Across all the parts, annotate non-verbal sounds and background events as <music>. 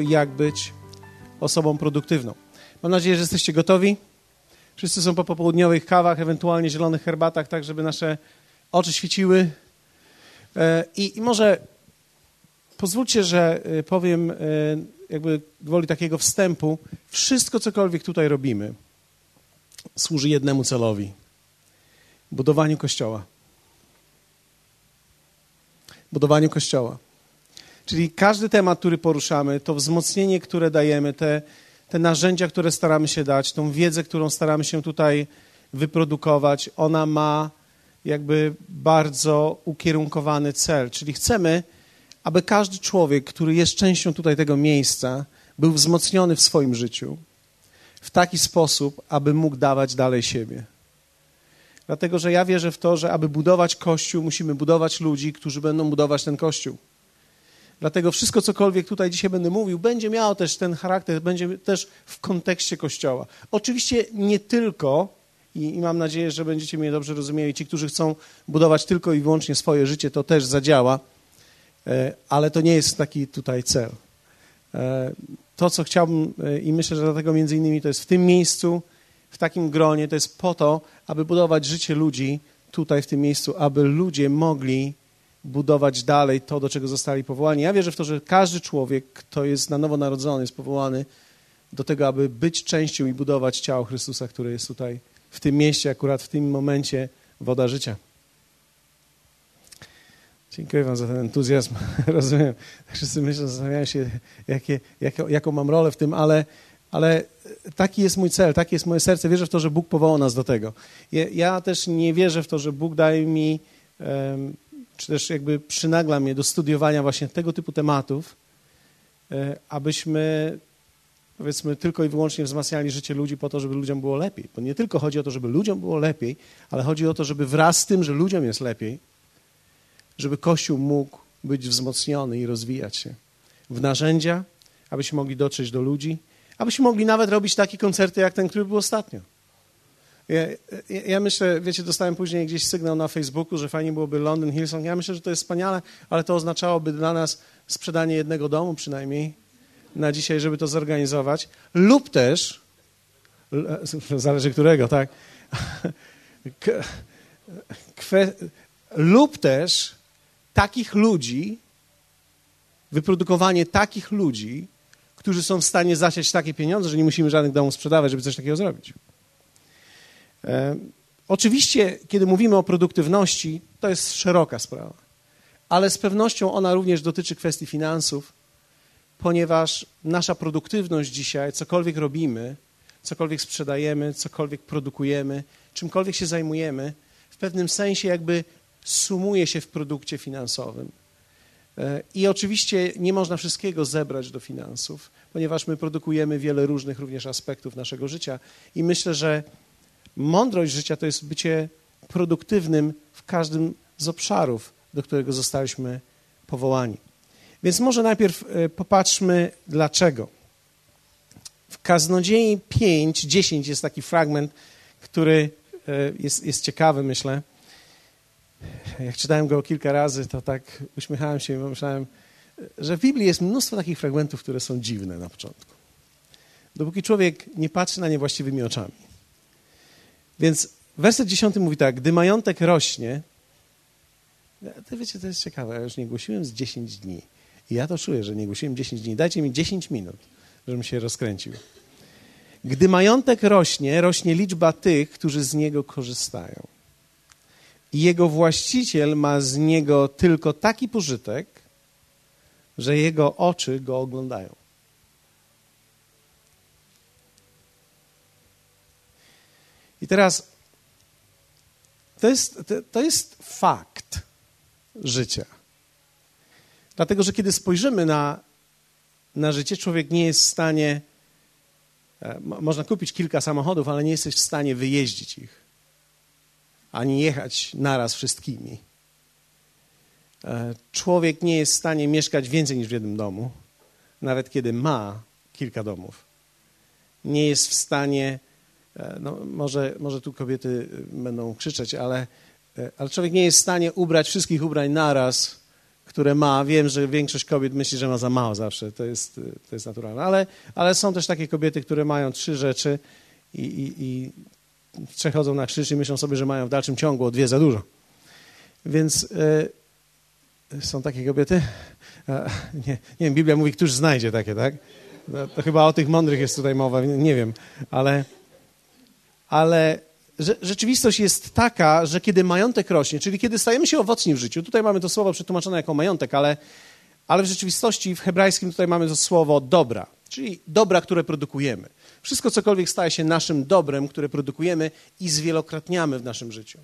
i jak być osobą produktywną. Mam nadzieję, że jesteście gotowi. Wszyscy są po popołudniowych kawach, ewentualnie zielonych herbatach, tak żeby nasze oczy świeciły. E, I, i może pozwólcie, że e, powiem e, jakby gwoli takiego wstępu. Wszystko, cokolwiek tutaj robimy, służy jednemu celowi. Budowaniu Kościoła. Budowaniu Kościoła. Czyli każdy temat, który poruszamy, to wzmocnienie, które dajemy, te, te narzędzia, które staramy się dać, tą wiedzę, którą staramy się tutaj wyprodukować, ona ma jakby bardzo ukierunkowany cel. Czyli chcemy, aby każdy człowiek, który jest częścią tutaj tego miejsca, był wzmocniony w swoim życiu w taki sposób, aby mógł dawać dalej siebie. Dlatego, że ja wierzę w to, że aby budować Kościół, musimy budować ludzi, którzy będą budować ten Kościół. Dlatego wszystko, cokolwiek tutaj dzisiaj będę mówił, będzie miało też ten charakter, będzie też w kontekście Kościoła. Oczywiście nie tylko, i, i mam nadzieję, że będziecie mnie dobrze rozumieli, ci, którzy chcą budować tylko i wyłącznie swoje życie, to też zadziała, e, ale to nie jest taki tutaj cel. E, to, co chciałbym e, i myślę, że dlatego między innymi to jest w tym miejscu, w takim gronie, to jest po to, aby budować życie ludzi tutaj, w tym miejscu, aby ludzie mogli budować dalej to, do czego zostali powołani. Ja wierzę w to, że każdy człowiek, kto jest na nowo narodzony, jest powołany do tego, aby być częścią i budować ciało Chrystusa, które jest tutaj, w tym mieście, akurat w tym momencie, woda życia. Dziękuję Wam za ten entuzjazm. <laughs> Rozumiem. Wszyscy myślą, zastanawiają się, jakie, jaką, jaką mam rolę w tym, ale, ale taki jest mój cel, takie jest moje serce. Wierzę w to, że Bóg powołał nas do tego. Ja, ja też nie wierzę w to, że Bóg daje mi um, czy też jakby przynagla mnie do studiowania właśnie tego typu tematów, e, abyśmy powiedzmy tylko i wyłącznie wzmacniali życie ludzi po to, żeby ludziom było lepiej. Bo nie tylko chodzi o to, żeby ludziom było lepiej, ale chodzi o to, żeby wraz z tym, że ludziom jest lepiej, żeby Kościół mógł być wzmocniony i rozwijać się w narzędzia, abyśmy mogli dotrzeć do ludzi, abyśmy mogli nawet robić takie koncerty jak ten, który był ostatnio. Ja, ja, myślę, wiecie, dostałem później gdzieś sygnał na Facebooku, że fajnie byłoby London Hillsong. Ja myślę, że to jest wspaniale, ale to oznaczałoby dla nas sprzedanie jednego domu przynajmniej na dzisiaj, żeby to zorganizować. Lub też, zależy którego, tak? Kwe, lub też takich ludzi, wyprodukowanie takich ludzi, którzy są w stanie zasiać takie pieniądze, że nie musimy żadnych domów sprzedawać, żeby coś takiego zrobić. E, oczywiście, kiedy mówimy o produktywności, to jest szeroka sprawa, ale z pewnością ona również dotyczy kwestii finansów, ponieważ nasza produktywność dzisiaj, cokolwiek robimy, cokolwiek sprzedajemy, cokolwiek produkujemy, czymkolwiek się zajmujemy, w pewnym sensie jakby sumuje się w produkcie finansowym. E, I oczywiście nie można wszystkiego zebrać do finansów, ponieważ my produkujemy wiele różnych również aspektów naszego życia i myślę, że Mądrość życia to jest bycie produktywnym w każdym z obszarów, do którego zostaliśmy powołani. Więc może najpierw e, popatrzmy dlaczego. W Kaznodziei 5, 10 jest taki fragment, który e, jest, jest ciekawy, myślę. Jak czytałem go kilka razy, to tak uśmiechałem się i pomyślałem, że w Biblii jest mnóstwo takich fragmentów, które są dziwne na początku. Dopóki człowiek nie patrzy na nie właściwymi oczami. Więc werset dziesiąty mówi tak, gdy majątek rośnie, to wiecie, to jest ciekawe, ja już nie głosiłem z 10 dni. I ja to czuję, że nie głosiłem 10 dni. Dajcie mi 10 minut, żebym się rozkręcił. Gdy majątek rośnie, rośnie liczba tych, którzy z niego korzystają. I jego właściciel ma z niego tylko taki pożytek, że jego oczy go oglądają. I teraz to jest, to, jest fakt życia. Dlatego, że kiedy spojrzymy na, na życie, człowiek nie jest w stanie. E, można kupić kilka samochodów, ale nie jesteś w stanie wyjeździć ich, ani jechać naraz wszystkimi. E, człowiek nie jest w stanie mieszkać więcej niż w jednym domu, nawet kiedy ma kilka domów. Nie jest w stanie no, może, może tu kobiety e, będą krzyczeć, ale, e, ale człowiek nie jest w stanie ubrać wszystkich ubrań naraz które ma. Wiem, że większość kobiet myśli, że ma za mało zawsze, to jest, to jest naturalne, ale, ale są też takie kobiety, które mają trzy rzeczy i, i, i przechodzą na krzyż i myślą sobie, że mają w dalszym ciągu o dwie za dużo. Więc y, są takie kobiety? E, nie, nie wiem, Biblia mówi, któż znajdzie takie, tak? No, to chyba o tych mądrych jest tutaj mowa, nie wiem, ale, ale rzeczywistość jest taka, że kiedy majątek rośnie, czyli kiedy stajemy się owocni w życiu, tutaj mamy to słowo przetłumaczone jako majątek, ale, ale w rzeczywistości w hebrajskim tutaj mamy to słowo dobra, czyli dobra, które produkujemy. Wszystko, cokolwiek staje się naszym dobrem, które produkujemy i zwielokrotniamy w naszym życiu.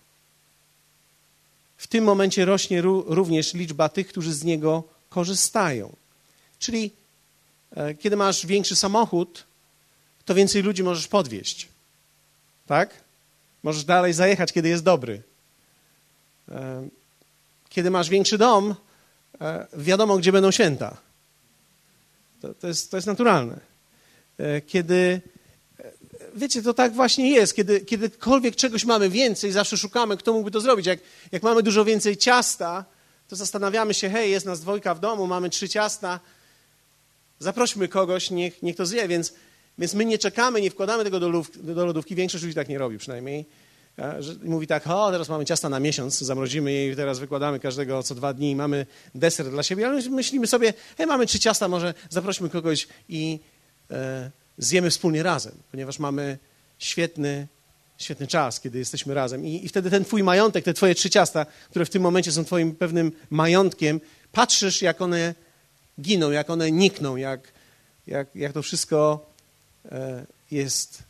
W tym momencie rośnie również liczba tych, którzy z niego korzystają. Czyli e, kiedy masz większy samochód, to więcej ludzi możesz podwieźć. Tak? Możesz dalej zajechać, kiedy jest dobry. E, kiedy masz większy dom, e, wiadomo, gdzie będą święta. To, to, jest, to jest naturalne. Kiedy, wiecie, to tak właśnie jest. Kiedy, kiedykolwiek czegoś mamy więcej, zawsze szukamy, kto mógłby to zrobić. Jak, jak mamy dużo więcej ciasta, to zastanawiamy się, hej, jest nas dwojga w domu, mamy trzy ciasta, zaprośmy kogoś, niech, niech to zje, więc, więc my nie czekamy, nie wkładamy tego do, lodówki, większość ludzi tak nie robi przynajmniej. Mówi tak, o, teraz mamy ciasta na miesiąc, zamrozimy je i teraz wykładamy każdego co dwa dni i mamy deser dla siebie, ale myślimy sobie, hej, mamy trzy ciasta, może zaprośmy kogoś i e, zjemy wspólnie razem, ponieważ mamy świetny świetny czas, kiedy jesteśmy razem. I, I, wtedy ten twój majątek, te twoje trzy ciasta, które w tym momencie są twoim pewnym majątkiem, patrzysz, jak one giną, jak one nikną, jak, jak, jak to wszystko jest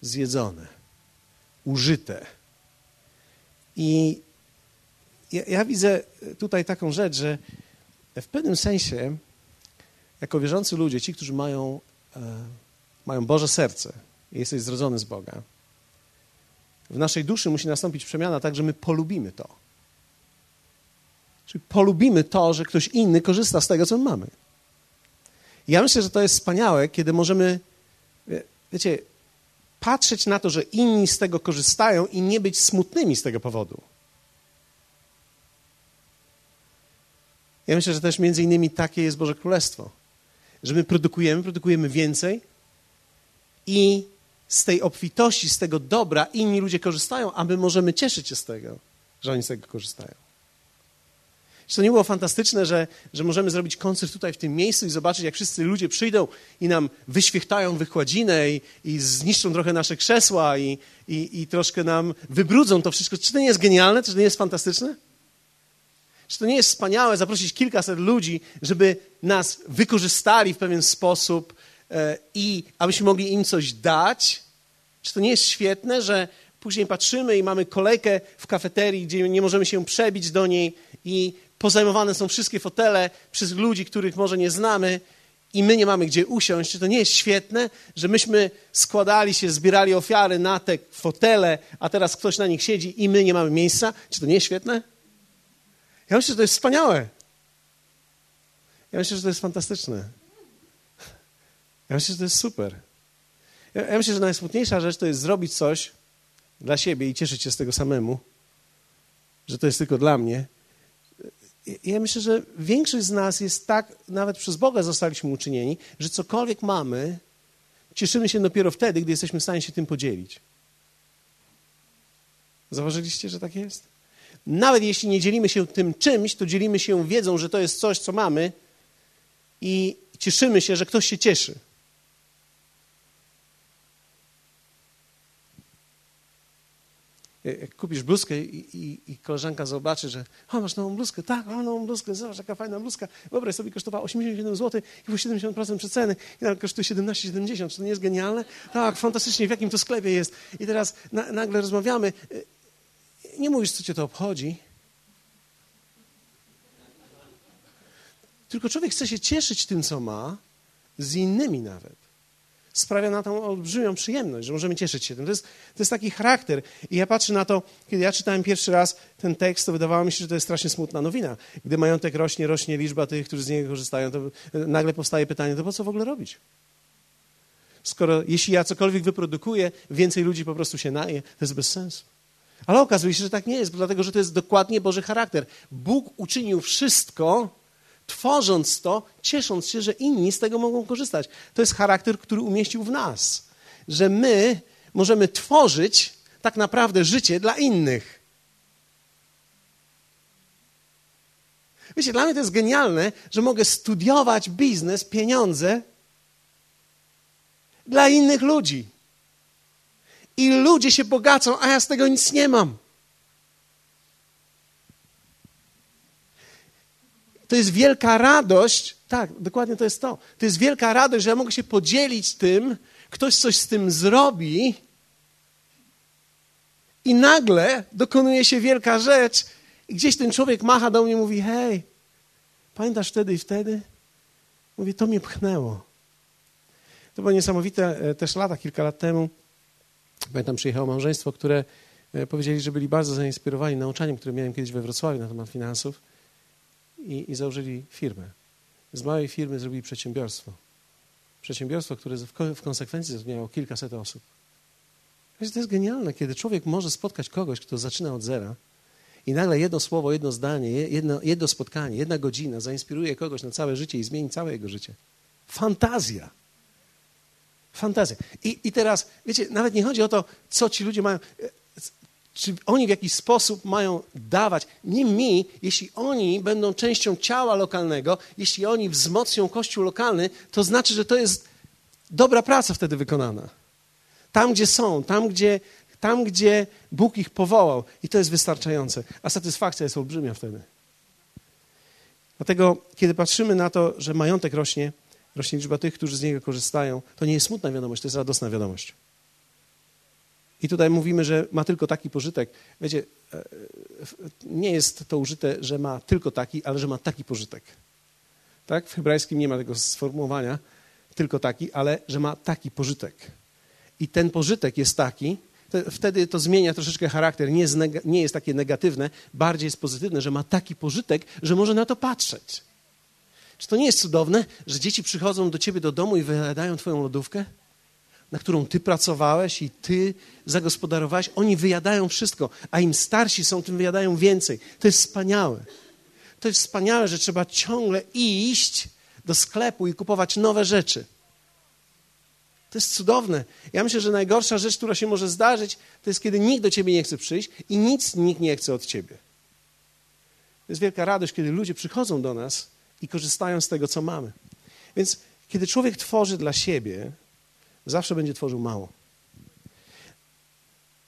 zjedzone, użyte. I ja, ja widzę tutaj taką rzecz, że w pewnym sensie, jako wierzący ludzie, ci, którzy mają, e, mają Boże serce, jesteś zrodzony z Boga, w naszej duszy musi nastąpić przemiana tak, że my polubimy to. Czyli polubimy to, że ktoś inny korzysta z tego, co my mamy. Ja myślę, że to jest wspaniałe, kiedy możemy, wiecie, patrzeć na to, że inni z tego korzystają i nie być smutnymi z tego powodu. Ja myślę, że też między innymi takie jest Boże Królestwo. Że my produkujemy, produkujemy więcej i z tej obfitości, z tego dobra inni ludzie korzystają, a my możemy cieszyć się z tego, że oni z tego korzystają. Czy to nie było fantastyczne, że, że możemy zrobić koncert tutaj w tym miejscu i zobaczyć, jak wszyscy ludzie przyjdą i nam wyświechtają wykładzinę i, i zniszczą trochę nasze krzesła i, i, i troszkę nam wybrudzą to wszystko. Czy to nie jest genialne? Czy to nie jest fantastyczne? Czy to nie jest wspaniałe zaprosić kilkaset ludzi, żeby nas wykorzystali w pewien sposób, E, i abyśmy mogli im coś dać. Czy to nie jest świetne, że później patrzymy i mamy kolejkę w kafeterii, gdzie nie możemy się przebić do niej i pozajmowane są wszystkie fotele przez ludzi, których może nie znamy i my nie mamy gdzie usiąść. Czy to nie jest świetne, że myśmy składali się, zbierali ofiary na te fotele, a teraz ktoś na nich siedzi i my nie mamy miejsca? Czy to nie jest świetne? Ja myślę, że to jest wspaniałe. Ja myślę, że to jest fantastyczne. Ja myślę, że to jest super. Ja, ja myślę, że najsmutniejsza rzecz to jest zrobić coś dla siebie i cieszyć się z tego samemu, że to jest tylko dla mnie. Ja myślę, że większość z nas jest tak, nawet przez Boga zostaliśmy uczynieni, że cokolwiek mamy, cieszymy się dopiero wtedy, gdy jesteśmy w stanie się tym podzielić. Zauważyliście, że tak jest? Nawet jeśli nie dzielimy się tym czymś, to dzielimy się wiedzą, że to jest coś, co mamy i cieszymy się, że ktoś się cieszy. Jak kupisz bluzkę i, i, i, koleżanka zobaczy, że o, masz nową bluzkę, tak, mam nową bluzkę, zobacz, jaka fajna bluzka. Wyobraź sobie, kosztowała 87 zł i było 70% przeceny i nawet kosztuje 17,70. Czy to nie jest genialne? Tak, fantastycznie, w jakim to sklepie jest. I teraz na, nagle rozmawiamy. Nie mówisz, co cię to obchodzi. Tylko człowiek chce się cieszyć tym, co ma, z innymi nawet sprawia na tą olbrzymią przyjemność, że możemy cieszyć się tym. To jest, to jest taki charakter. I ja patrzę na to, kiedy ja czytałem pierwszy raz ten tekst, to wydawało mi się, że to jest strasznie smutna nowina. Gdy majątek rośnie, rośnie liczba tych, którzy z niego korzystają, to nagle powstaje pytanie, to po co w ogóle robić? Skoro jeśli ja cokolwiek wyprodukuję, więcej ludzi po prostu się naje, to jest bez sensu. Ale okazuje się, że tak nie jest, dlatego że to jest dokładnie Boży charakter. Bóg uczynił wszystko, tworząc to, ciesząc się, że inni z tego mogą korzystać. To jest charakter, który umieścił w nas. Że my możemy tworzyć tak naprawdę życie dla innych. Wiecie, dla mnie to jest genialne, że mogę studiować biznes, pieniądze dla innych ludzi. I ludzie się bogacą, a ja z tego nic nie mam. To jest wielka radość. Tak, dokładnie to jest to. To jest wielka radość, że ja mogę się podzielić tym, ktoś coś z tym zrobi, i nagle dokonuje się wielka rzecz, i gdzieś ten człowiek macha do mnie i mówi: Hej, pamiętasz wtedy i wtedy? Mówi: To mnie pchnęło. To było niesamowite e, też lata, kilka lat temu. Pamiętam, przyjechało małżeństwo, które e, powiedzieli, że byli bardzo zainspirowani nauczaniem, które miałem kiedyś we Wrocławiu na temat finansów i, i założyli firmę. Z małej firmy zrobili przedsiębiorstwo. Przedsiębiorstwo, które w konsekwencji zatrudniało kilkaset osób. Wiesz, to jest genialne, kiedy człowiek może spotkać kogoś, kto zaczyna od zera i nagle jedno słowo, jedno zdanie, jedno, jedno spotkanie, jedna godzina zainspiruje kogoś na całe życie i zmieni całe jego życie. Fantazja. Fantazja. I, I teraz, wiecie, nawet nie chodzi o to, co ci ludzie mają, czy oni w jakiś sposób mają dawać. Nie mi, jeśli oni będą częścią ciała lokalnego, jeśli oni wzmocnią kościół lokalny, to znaczy, że to jest dobra praca wtedy wykonana. Tam, gdzie są, tam, gdzie, tam, gdzie Bóg ich powołał. I to jest wystarczające. A satysfakcja jest olbrzymia wtedy. Dlatego, kiedy patrzymy na to, że majątek rośnie, rośnie liczba tych, którzy z niego korzystają, to nie jest smutna wiadomość, to jest radosna wiadomość. I tutaj mówimy, że ma tylko taki pożytek. Wiecie, e, nie jest to użyte, że ma tylko taki, ale że ma taki pożytek. Tak? W hebrajskim nie ma tego sformułowania, tylko taki, ale że ma taki pożytek. I ten pożytek jest taki, to wtedy to zmienia troszeczkę charakter. Nie jest, nie jest takie negatywne, bardziej jest pozytywne, że ma taki pożytek, że może na to patrzeć. Czy to nie jest cudowne, że dzieci przychodzą do ciebie do domu i wyjadają twoją lodówkę? Na którą ty pracowałeś i ty zagospodarowałeś, oni wyjadają wszystko, a im starsi są, tym wyjadają więcej. To jest wspaniałe. To jest wspaniałe, że trzeba ciągle iść do sklepu i kupować nowe rzeczy. To jest cudowne. Ja myślę, że najgorsza rzecz, która się może zdarzyć, to jest, kiedy nikt do ciebie nie chce przyjść i nic nikt nie chce od ciebie. To jest wielka radość, kiedy ludzie przychodzą do nas i korzystają z tego, co mamy. Więc kiedy człowiek tworzy dla siebie, zawsze będzie tworzył mało.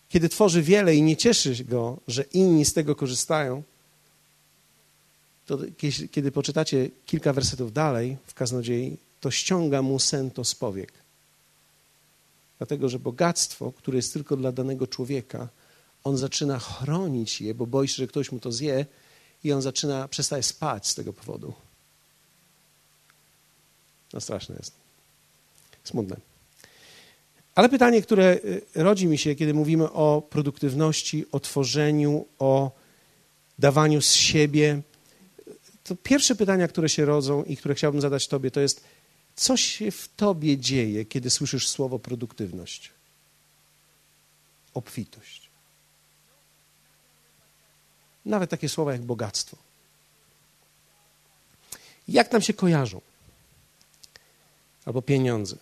Kiedy tworzy wiele i nie cieszy go, że inni z tego korzystają, to kiedy poczytacie kilka wersetów dalej w kaznodziei, to ściąga mu sento z powiek. Dlatego, że bogactwo, które jest tylko dla danego człowieka, on zaczyna chronić je, bo boi się, że ktoś mu to zje i on zaczyna, przestaje spać z tego powodu. No straszne jest. Smutne. Ale pytanie, które y, rodzi mi się, kiedy mówimy o produktywności, o tworzeniu, o dawaniu z siebie, to pierwsze pytania, które się rodzą i które chciałbym zadać Tobie, to jest, co się w Tobie dzieje, kiedy słyszysz słowo produktywność, obfitość? Nawet takie słowa jak bogactwo. Jak nam się kojarzą? Albo pieniądze.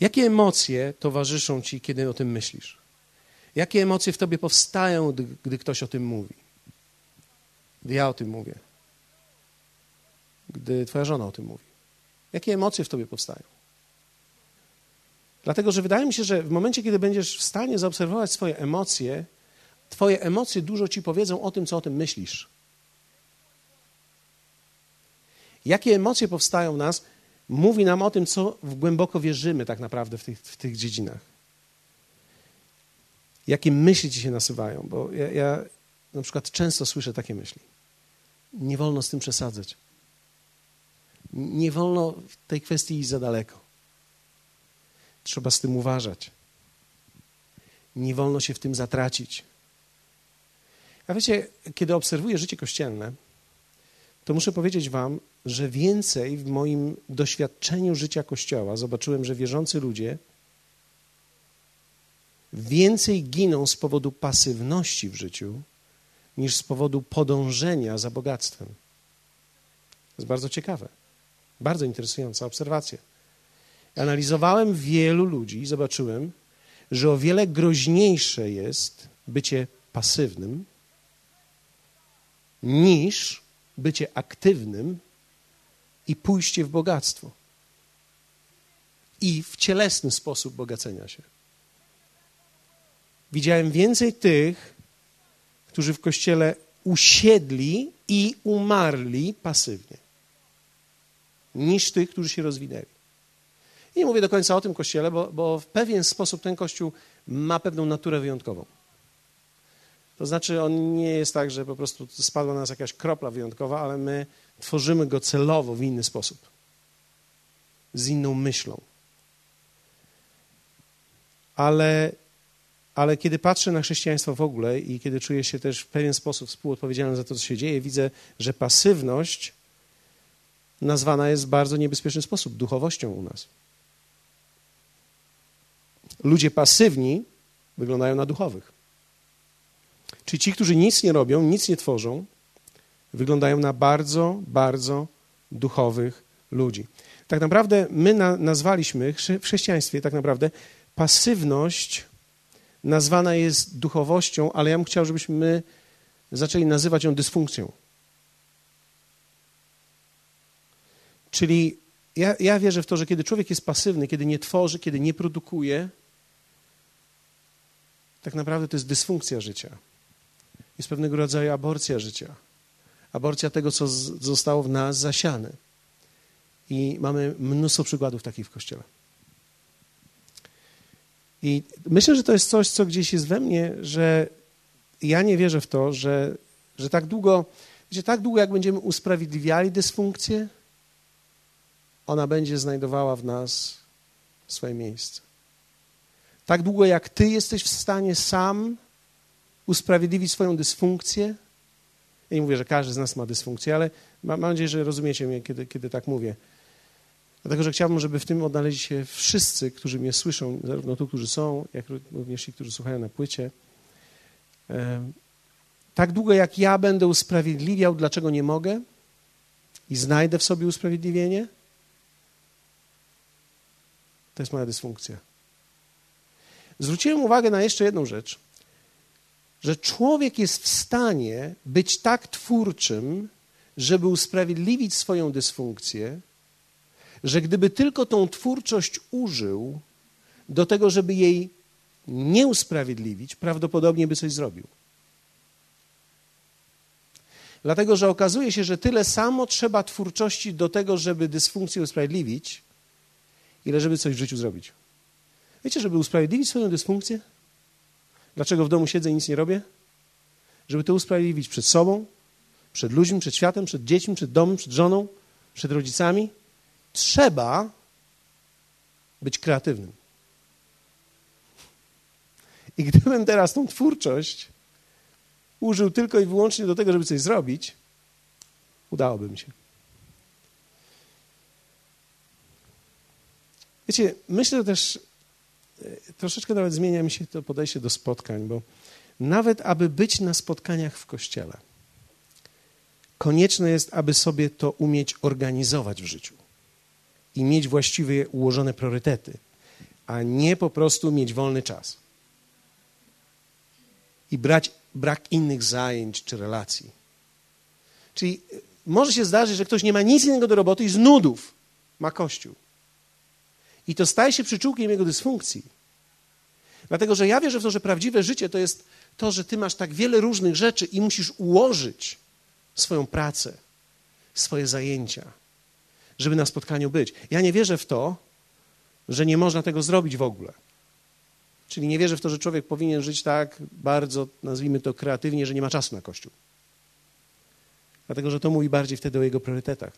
Jakie emocje towarzyszą ci, kiedy o tym myślisz? Jakie emocje w tobie powstają, gdy, ktoś o tym mówi? Gdy ja o tym mówię? Gdy twoja żona o tym mówi? Jakie emocje w tobie powstają? Dlatego, że wydaje mi się, że w momencie, kiedy będziesz w stanie zaobserwować swoje emocje, twoje emocje dużo ci powiedzą o tym, co o tym myślisz. Jakie emocje powstają w nas, mówi nam o tym, co głęboko wierzymy tak naprawdę w tych, w tych dziedzinach. Jakie myśli ci się nasywają, bo ja, ja na przykład często słyszę takie myśli. Nie wolno z tym przesadzać. Nie wolno w tej kwestii iść za daleko. Trzeba z tym uważać. Nie wolno się w tym zatracić. A wiecie, kiedy obserwuję życie kościelne, to muszę powiedzieć Wam, że więcej w moim doświadczeniu życia Kościoła zobaczyłem, że wierzący ludzie więcej giną z powodu pasywności w życiu niż z powodu podążenia za bogactwem. To jest bardzo ciekawe, bardzo interesująca obserwacja. Analizowałem wielu ludzi i zobaczyłem, że o wiele groźniejsze jest bycie pasywnym niż bycie aktywnym i pójście w bogactwo. I w cielesny sposób bogacenia się. Widziałem więcej tych, którzy w kościele usiedli i umarli pasywnie, niż tych, którzy się rozwinęli. I nie mówię do końca o tym kościele, bo, bo w pewien sposób ten kościół ma pewną naturę wyjątkową. To znaczy, on nie jest tak, że po prostu spadła na nas jakaś kropla wyjątkowa, ale my tworzymy go celowo w inny sposób, z inną myślą. Ale, ale kiedy patrzę na chrześcijaństwo w ogóle i kiedy czuję się też w pewien sposób współodpowiedzialny za to, co się dzieje, widzę, że pasywność nazwana jest w bardzo niebezpieczny sposób duchowością u nas. Ludzie pasywni wyglądają na duchowych. Czyli ci, którzy nic nie robią, nic nie tworzą, wyglądają na bardzo, bardzo duchowych ludzi. Tak naprawdę my na, nazwaliśmy w chrześcijaństwie tak naprawdę pasywność nazwana jest duchowością, ale ja bym chciał, żebyśmy my zaczęli nazywać ją dysfunkcją. Czyli ja, ja wierzę w to, że kiedy człowiek jest pasywny, kiedy nie tworzy, kiedy nie produkuje, tak naprawdę to jest dysfunkcja życia. Jest pewnego rodzaju aborcja życia. Aborcja tego, co zostało w nas zasiane. I mamy mnóstwo przykładów takich w Kościele. I myślę, że to jest coś, co gdzieś jest we mnie, że ja nie wierzę w to, że, że tak długo, wiecie, tak długo jak będziemy usprawiedliwiali dysfunkcję, ona będzie znajdowała w nas swoje miejsce. Tak długo jak ty jesteś w stanie sam usprawiedliwić swoją dysfunkcję, ja nie mówię, że każdy z nas ma dysfunkcję, ale mam nadzieję, że rozumiecie mnie, kiedy, kiedy tak mówię. Dlatego, że chciałbym, żeby w tym odnaleźli się wszyscy, którzy mnie słyszą, zarówno tu, którzy są, jak również ci, którzy słuchają na płycie. Tak długo jak ja będę usprawiedliwiał, dlaczego nie mogę i znajdę w sobie usprawiedliwienie, to jest moja dysfunkcja. Zwróciłem uwagę na jeszcze jedną rzecz, że człowiek jest w stanie być tak twórczym, żeby usprawiedliwić swoją dysfunkcję, że gdyby tylko tą twórczość użył do tego, żeby jej nie usprawiedliwić, prawdopodobnie by coś zrobił. Dlatego, że okazuje się, że tyle samo trzeba twórczości do tego, żeby dysfunkcję usprawiedliwić, ile żeby coś w życiu zrobić. Wiecie, żeby usprawiedliwić swoją dysfunkcję? Dlaczego w domu siedzę i nic nie robię? Żeby to usprawiedliwić przed sobą, przed ludźmi, przed światem, przed dziećmi, przed domem, przed żoną, przed rodzicami. Trzeba być kreatywnym. I gdybym teraz tą twórczość użył tylko i wyłącznie do tego, żeby coś zrobić, udałoby mi się. Wiecie, myślę też, troszeczkę nawet zmienia mi się to podejście do spotkań, bo nawet aby być na spotkaniach w kościele, konieczne jest, aby sobie to umieć organizować w życiu i mieć właściwie ułożone priorytety, a nie po prostu mieć wolny czas i brać brak innych zajęć czy relacji. Czyli e, może się zdarzyć, że ktoś nie ma nic innego do roboty i z nudów ma kościół. I to staje się przyczółkiem jego dysfunkcji. Dlatego, że ja wierzę w to, że prawdziwe życie to jest to, że ty masz tak wiele różnych rzeczy i musisz ułożyć swoją pracę, swoje zajęcia, żeby na spotkaniu być. Ja nie wierzę w to, że nie można tego zrobić w ogóle. Czyli nie wierzę w to, że człowiek powinien żyć tak bardzo, nazwijmy to kreatywnie, że nie ma czasu na Kościół. Dlatego, że to mówi bardziej wtedy o jego priorytetach.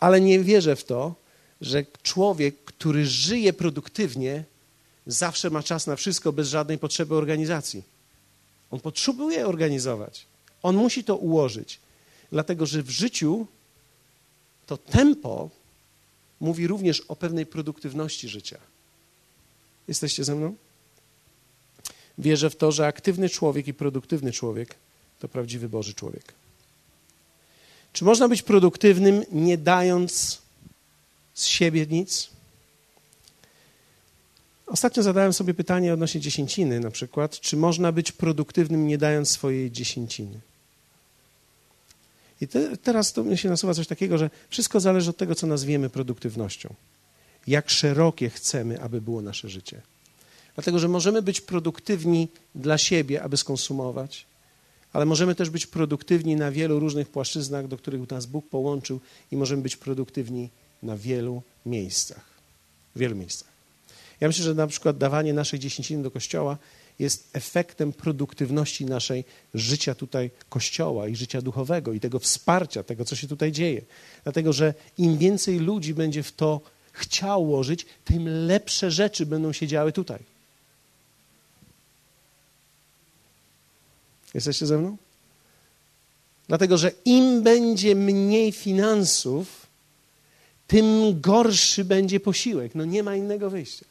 Ale nie wierzę w to, że człowiek, który żyje produktywnie, zawsze ma czas na wszystko bez żadnej potrzeby organizacji. On potrzebuje organizować. On musi to ułożyć. Dlatego, że w życiu to tempo mówi również o pewnej produktywności życia. Jesteście ze mną? wierzę w to, że aktywny człowiek i produktywny człowiek to prawdziwy Boży człowiek. Czy można być produktywnym, nie dając z siebie nic? Ostatnio zadałem sobie pytanie odnośnie dziesięciny, na przykład, czy można być produktywnym, nie dając swojej dziesięciny? I te, teraz to mnie się nasuwa coś takiego, że wszystko zależy od tego, co nazwiemy produktywnością. Jak szerokie chcemy, aby było nasze życie. Dlatego, że możemy być produktywni dla siebie, aby skonsumować, ale możemy też być produktywni na wielu różnych płaszczyznach, do których nas Bóg połączył i możemy być produktywni na wielu miejscach. W wielu miejscach. Ja myślę, że na przykład dawanie naszej dziesięciny do kościoła jest efektem produktywności naszej życia tutaj kościoła i życia duchowego i tego wsparcia, tego, co się tutaj dzieje. Dlatego, że im więcej ludzi będzie w to chciał łożyć, tym lepsze rzeczy będą się działy tutaj. Jesteście ze mną? Dlatego, że im będzie mniej finansów, tym gorszy będzie posiłek. No nie ma innego wyjścia.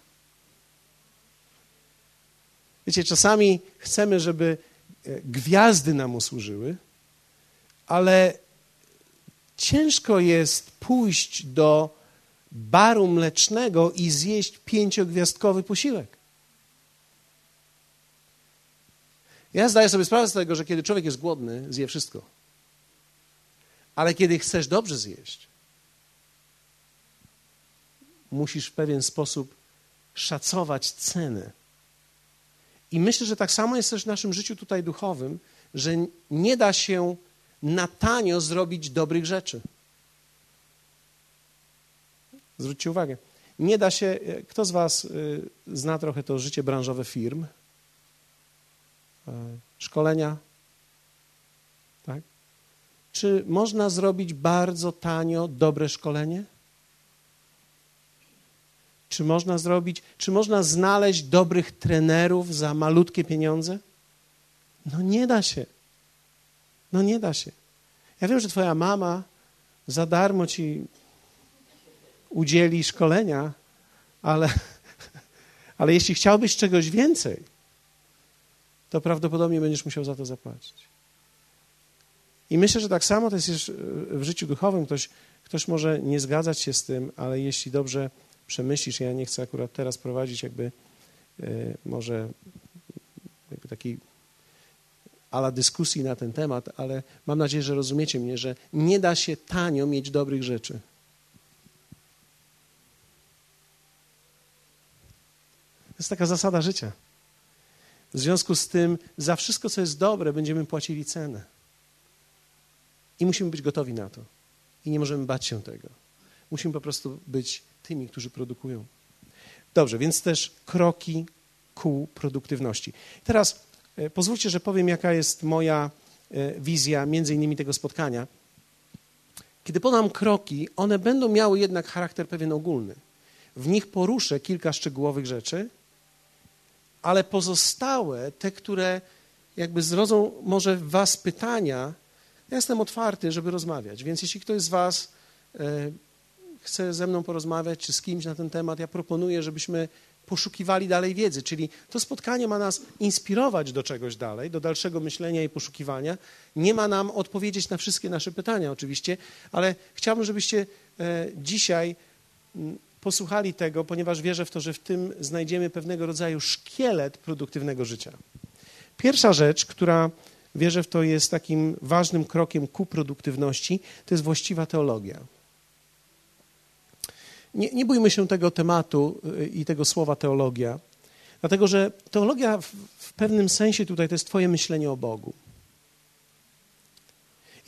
Wiecie, czasami chcemy, żeby e, gwiazdy nam usłużyły, ale ciężko jest pójść do baru mlecznego i zjeść pięciogwiazdkowy posiłek. Ja zdaję sobie sprawę z tego, że kiedy człowiek jest głodny, zje wszystko. Ale kiedy chcesz dobrze zjeść, musisz w pewien sposób szacować cenę. I myślę, że tak samo jest też w naszym życiu tutaj duchowym, że nie da się na tanio zrobić dobrych rzeczy. Zwróćcie uwagę. Nie da się. Kto z Was y, zna trochę to życie branżowe firm? E, szkolenia. Tak? Czy można zrobić bardzo tanio dobre szkolenie? Czy można zrobić, czy można znaleźć dobrych trenerów za malutkie pieniądze? No nie da się. No nie da się. Ja wiem, że twoja mama za darmo ci udzieli szkolenia, ale, <laughs> ale jeśli chciałbyś czegoś więcej, to prawdopodobnie będziesz musiał za to zapłacić. I myślę, że tak samo to jest w życiu duchowym. Ktoś, ktoś może nie zgadzać się z tym, ale jeśli dobrze przemyślisz, ja nie chcę akurat teraz prowadzić jakby e, może jakby takiej ala dyskusji na ten temat, ale mam nadzieję, że rozumiecie mnie, że nie da się tanio mieć dobrych rzeczy. To jest taka zasada życia. W związku z tym za wszystko, co jest dobre, będziemy płacili cenę. I musimy być gotowi na to. I nie możemy bać się tego. Musimy po prostu być tymi, którzy produkują. Dobrze, więc też kroki ku produktywności. Teraz e, pozwólcie, że powiem, jaka jest moja e, wizja między innymi tego spotkania. Kiedy podam kroki, one będą miały jednak charakter pewien ogólny. W nich poruszę kilka szczegółowych rzeczy, ale pozostałe, te, które jakby zrodzą może was pytania, ja jestem otwarty, żeby rozmawiać. Więc jeśli ktoś z was e, chce ze mną porozmawiać, czy z kimś na ten temat, ja proponuję, żebyśmy poszukiwali dalej wiedzy. Czyli to spotkanie ma nas inspirować do czegoś dalej, do dalszego myślenia i poszukiwania. Nie ma nam odpowiedzieć na wszystkie nasze pytania, oczywiście, ale chciałbym, żebyście e, dzisiaj posłuchali tego, ponieważ wierzę w to, że w tym znajdziemy pewnego rodzaju szkielet produktywnego życia. Pierwsza rzecz, która wierzę w to jest takim ważnym krokiem ku produktywności, to jest właściwa teologia. Nie, nie bójmy się tego tematu y, i tego słowa teologia, dlatego że teologia w, w pewnym sensie tutaj to jest Twoje myślenie o Bogu.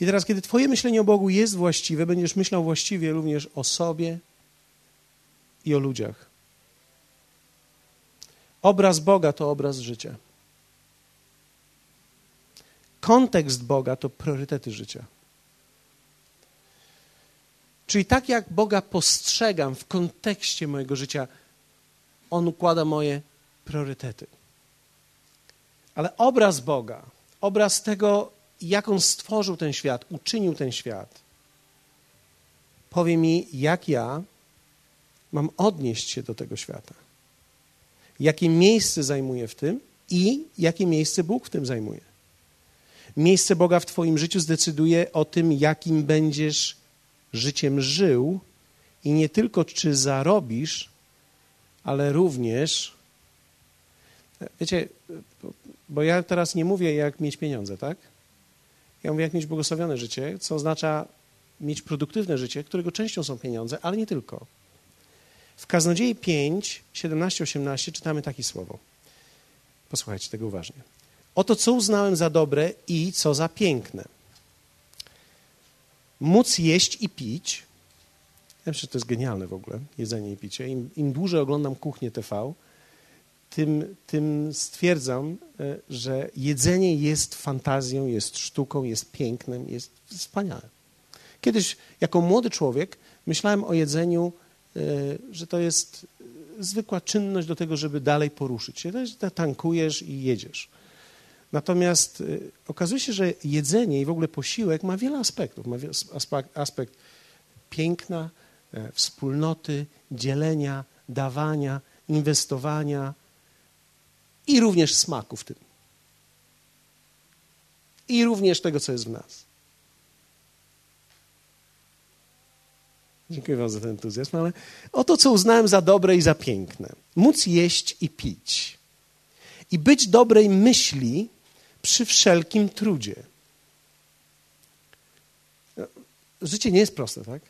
I teraz, kiedy Twoje myślenie o Bogu jest właściwe, będziesz myślał właściwie również o sobie, i o ludziach. Obraz Boga to obraz życia. Kontekst Boga to priorytety życia. Czyli tak jak Boga postrzegam w kontekście mojego życia, On układa moje priorytety. Ale obraz Boga, obraz tego, jak On stworzył ten świat, uczynił ten świat, powie mi, jak ja mam odnieść się do tego świata. Jakie miejsce zajmuję w tym i jakie miejsce Bóg w tym zajmuje. Miejsce Boga w Twoim życiu zdecyduje o tym, jakim będziesz życiem żył i nie tylko czy zarobisz, ale również. Wiecie, bo ja teraz nie mówię, jak mieć pieniądze, tak? Ja mówię, jak mieć błogosławione życie, co oznacza mieć produktywne życie, którego częścią są pieniądze, ale nie tylko. W Kaznodziei 5, 17-18 czytamy takie słowo. Posłuchajcie tego uważnie. Oto co uznałem za dobre i co za piękne. Móc jeść i pić. Ja myślę, że to jest genialne w ogóle, jedzenie i picie. Im, im dłużej oglądam kuchnię TV, tym, tym stwierdzam, e, że jedzenie jest fantazją, jest sztuką, jest pięknem, jest wspaniałe. Kiedyś, jako młody człowiek, myślałem o jedzeniu, e, że to jest zwykła czynność do tego, żeby dalej poruszyć się. Tankujesz i jedziesz. Natomiast e, okazuje się, że jedzenie i w ogóle posiłek ma wiele aspektów. Ma aspekt piękna, wspólnoty, dzielenia, dawania, inwestowania, i również smaku w tym. I również tego, co jest w nas. Dziękuję Wam za ten entuzjazm, ale oto, co uznałem za dobre i za piękne. Móc jeść i pić. I być dobrej myśli przy wszelkim trudzie. Życie nie jest proste, tak?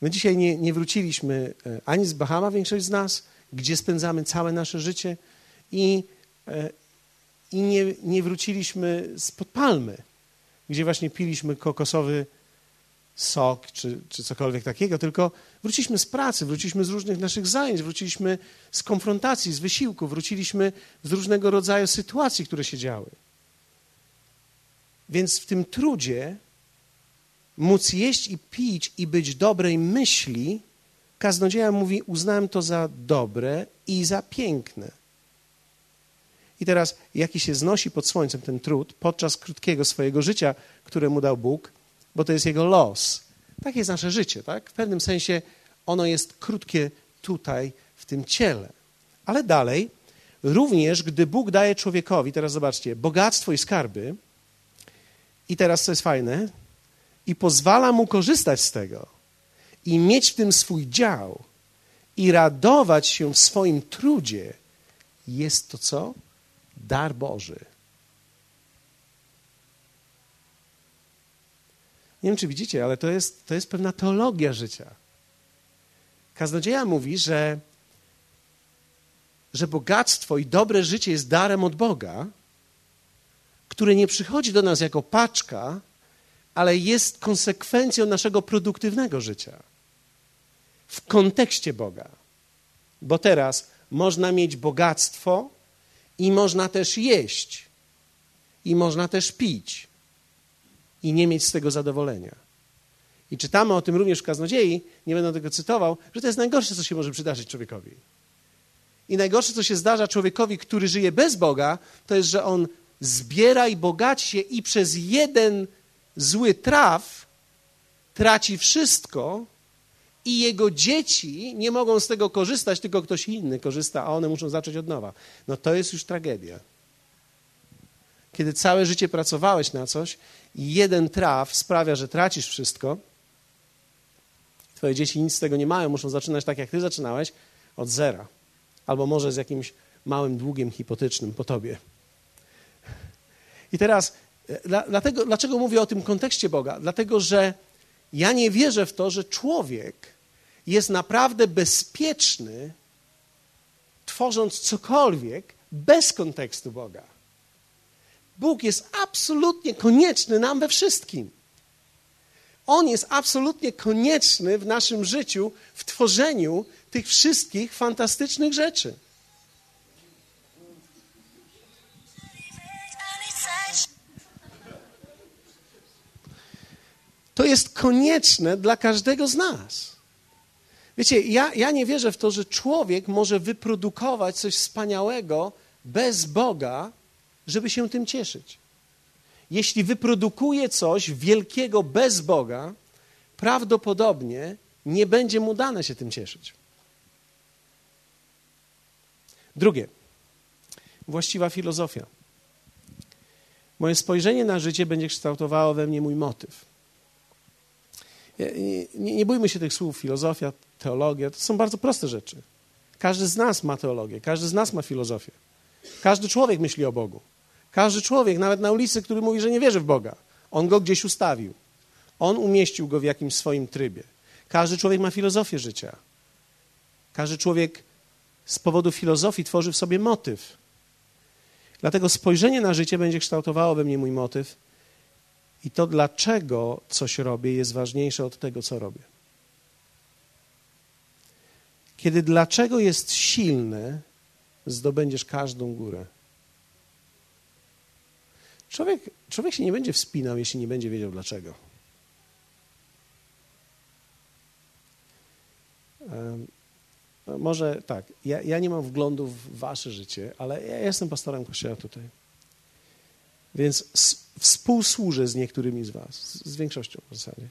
My dzisiaj nie, nie wróciliśmy e, ani z Bahama, większość z nas, gdzie spędzamy całe nasze życie i, e, i nie, nie wróciliśmy spod palmy, gdzie właśnie piliśmy kokosowy sok czy, czy cokolwiek takiego, tylko wróciliśmy z pracy, wróciliśmy z różnych naszych zajęć, wróciliśmy z konfrontacji, z wysiłku, wróciliśmy z różnego rodzaju sytuacji, które się działy. Więc w tym trudzie móc jeść i pić i być dobrej myśli, kaznodzieja mówi, uznałem to za dobre i za piękne. I teraz, jaki się znosi pod słońcem ten trud podczas krótkiego swojego życia, które mu dał Bóg, bo to jest jego los. Tak jest nasze życie, tak? W pewnym sensie ono jest krótkie tutaj, w tym ciele. Ale dalej, również gdy Bóg daje człowiekowi, teraz zobaczcie, bogactwo i skarby, i teraz co jest fajne, i pozwala mu korzystać z tego, i mieć w tym swój dział, i radować się w swoim trudzie, jest to co? dar Boży. Nie wiem, czy widzicie, ale to jest, to jest pewna teologia życia. Kaznodzieja mówi, że, że bogactwo i dobre życie jest darem od Boga, które nie przychodzi do nas jako paczka, ale jest konsekwencją naszego produktywnego życia w kontekście Boga. Bo teraz można mieć bogactwo, i można też jeść, i można też pić, i nie mieć z tego zadowolenia. I czytamy o tym również w kaznodziei, nie będę tego cytował, że to jest najgorsze, co się może przydarzyć człowiekowi. I najgorsze, co się zdarza człowiekowi, który żyje bez Boga, to jest, że on zbiera i bogaci się i przez jeden zły traf traci wszystko, i jego dzieci nie mogą z tego korzystać, tylko ktoś inny korzysta, a one muszą zacząć od nowa. No to jest już tragedia. Kiedy całe życie pracowałeś na coś i jeden traf sprawia, że tracisz wszystko, twoje dzieci nic z tego nie mają, muszą zaczynać tak, jak ty zaczynałeś, od zera. Albo może z jakimś małym długiem hipotecznym po tobie. I teraz, e, dlatego, dlaczego mówię o tym kontekście Boga? Dlatego, że ja nie wierzę w to, że człowiek jest naprawdę bezpieczny, tworząc cokolwiek bez kontekstu Boga. Bóg jest absolutnie konieczny nam we wszystkim. On jest absolutnie konieczny w naszym życiu, w tworzeniu tych wszystkich fantastycznych rzeczy. Jest konieczne dla każdego z nas. Wiecie, ja, ja nie wierzę w to, że człowiek może wyprodukować coś wspaniałego bez Boga, żeby się tym cieszyć. Jeśli wyprodukuje coś wielkiego bez Boga, prawdopodobnie nie będzie mu dane się tym cieszyć. Drugie. właściwa filozofia. Moje spojrzenie na życie będzie kształtowało we mnie mój motyw. Nie, nie, bójmy się tych słów filozofia, teologia. To są bardzo proste rzeczy. Każdy z nas ma teologię, każdy z nas ma filozofię. Każdy człowiek myśli o Bogu. Każdy człowiek, nawet na ulicy, który mówi, że nie wierzy w Boga, on go gdzieś ustawił. On umieścił go w jakimś swoim trybie. Każdy człowiek ma filozofię życia. Każdy człowiek z powodu filozofii tworzy w sobie motyw. Dlatego spojrzenie na życie będzie kształtowało we mnie mój motyw i to, dlaczego coś robię, jest ważniejsze od tego, co robię. Kiedy dlaczego jest silne, zdobędziesz każdą górę. Człowiek, człowiek się nie będzie wspinał, jeśli nie będzie wiedział dlaczego. No, może tak, ja, ja nie mam wglądu w wasze życie, ale ja jestem pastorem kościoła tutaj. Więc współsłużę z niektórymi z was, z większością w zasadzie.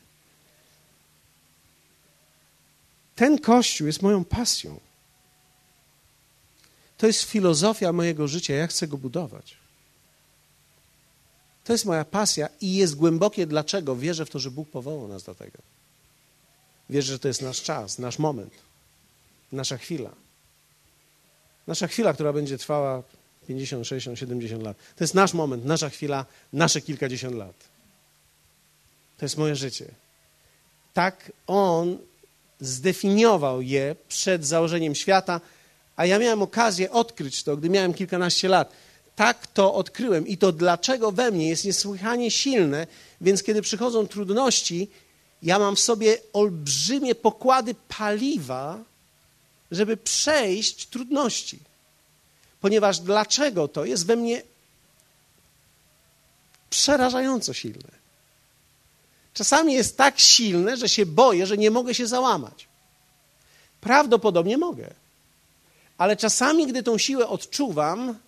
Ten kościół jest moją pasją. To jest filozofia mojego życia, ja chcę go budować. To jest moja pasja i jest głębokie dlaczego. Wierzę w to, że Bóg powołał nas do tego. Wierzę, że to jest nasz czas, nasz moment, nasza chwila. Nasza chwila, która będzie trwała 50, 60, 70 lat. To jest nasz moment, nasza chwila, nasze kilkadziesiąt lat. To jest moje życie. Tak On zdefiniował je przed założeniem świata, a ja miałem okazję odkryć to, gdy miałem kilkanaście lat. Tak to odkryłem i to dlaczego we mnie jest niesłychanie silne, więc kiedy przychodzą trudności, ja mam w sobie olbrzymie pokłady paliwa, żeby przejść trudności. Ponieważ dlaczego to jest we mnie przerażająco silne. Czasami jest tak silne, że się boję, że nie mogę się załamać. Prawdopodobnie mogę. Ale czasami, gdy tą siłę odczuwam,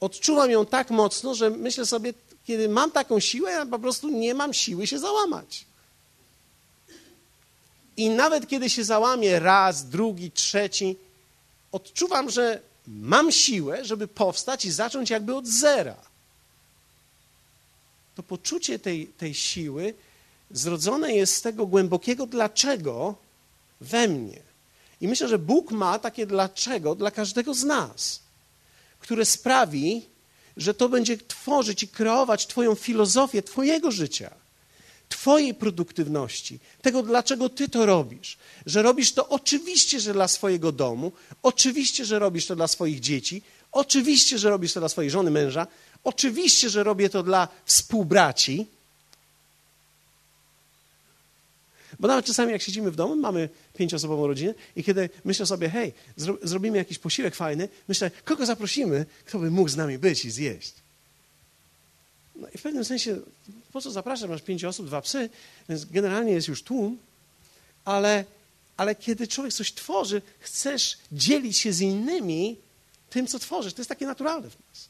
odczuwam ją tak mocno, że myślę sobie, kiedy mam taką siłę, ja po prostu nie mam siły się załamać. I nawet kiedy się załamię raz, drugi, trzeci, odczuwam, że mam siłę, żeby powstać i zacząć jakby od zera. To poczucie tej, tej siły zrodzone jest z tego głębokiego dlaczego we mnie. I myślę, że Bóg ma takie dlaczego dla każdego z nas, które sprawi, że to będzie tworzyć i kreować Twoją filozofię Twojego życia, Twojej produktywności, tego, dlaczego Ty to robisz. Że robisz to oczywiście, że dla swojego domu, oczywiście, że robisz to dla swoich dzieci, oczywiście, że robisz to dla swojej żony, męża, oczywiście, że robię to dla współbraci, Bo nawet czasami, jak siedzimy w domu, mamy pięcioosobową rodzinę i kiedy myślę sobie, hej, zro zrobimy jakiś posiłek fajny, myślę, kogo zaprosimy, kto by mógł z nami być i zjeść. No i w pewnym sensie, po co zapraszam, masz pięć osób, dwa psy, więc generalnie jest już tłum, ale, ale kiedy człowiek coś tworzy, chcesz dzielić się z innymi tym, co tworzysz. To jest takie naturalne w nas.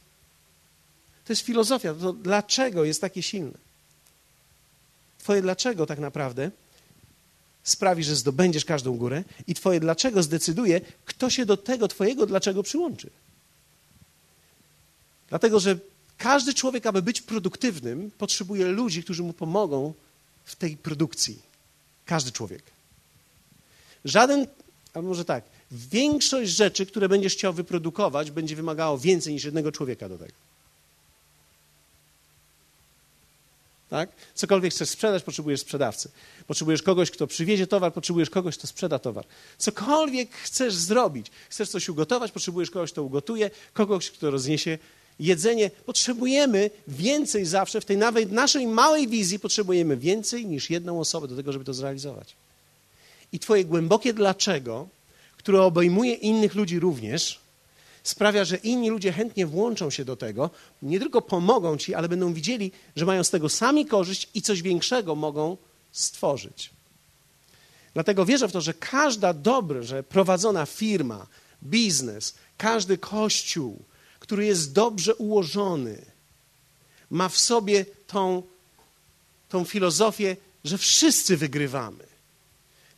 To jest filozofia. To dlaczego jest takie silne? Twoje dlaczego tak naprawdę sprawi, że zdobędziesz każdą górę i twoje dlaczego zdecyduje, kto się do tego twojego dlaczego przyłączy. Dlatego, że każdy człowiek, aby być produktywnym, potrzebuje ludzi, którzy mu pomogą w tej produkcji. Każdy człowiek. Żaden, a może tak, większość rzeczy, które będziesz chciał wyprodukować, będzie wymagało więcej niż jednego człowieka do tego. Tak? Cokolwiek chcesz sprzedać, potrzebujesz sprzedawcy. Potrzebujesz kogoś, kto przywiezie towar, potrzebujesz kogoś, kto sprzeda towar. Cokolwiek chcesz zrobić, chcesz coś ugotować, potrzebujesz kogoś, kto ugotuje, kogoś, kto rozniesie jedzenie. Potrzebujemy więcej zawsze, w tej nawet naszej małej wizji potrzebujemy więcej niż jedną osobę do tego, żeby to zrealizować. I twoje głębokie dlaczego, które obejmuje innych ludzi również, sprawia, że inni ludzie chętnie włączą się do tego, nie tylko pomogą ci, ale będą widzieli, że mają z tego sami korzyść i coś większego mogą stworzyć. Dlatego wierzę w to, że każda dobrze prowadzona firma, biznes, każdy kościół, który jest dobrze ułożony, ma w sobie tą, tą filozofię, że wszyscy wygrywamy.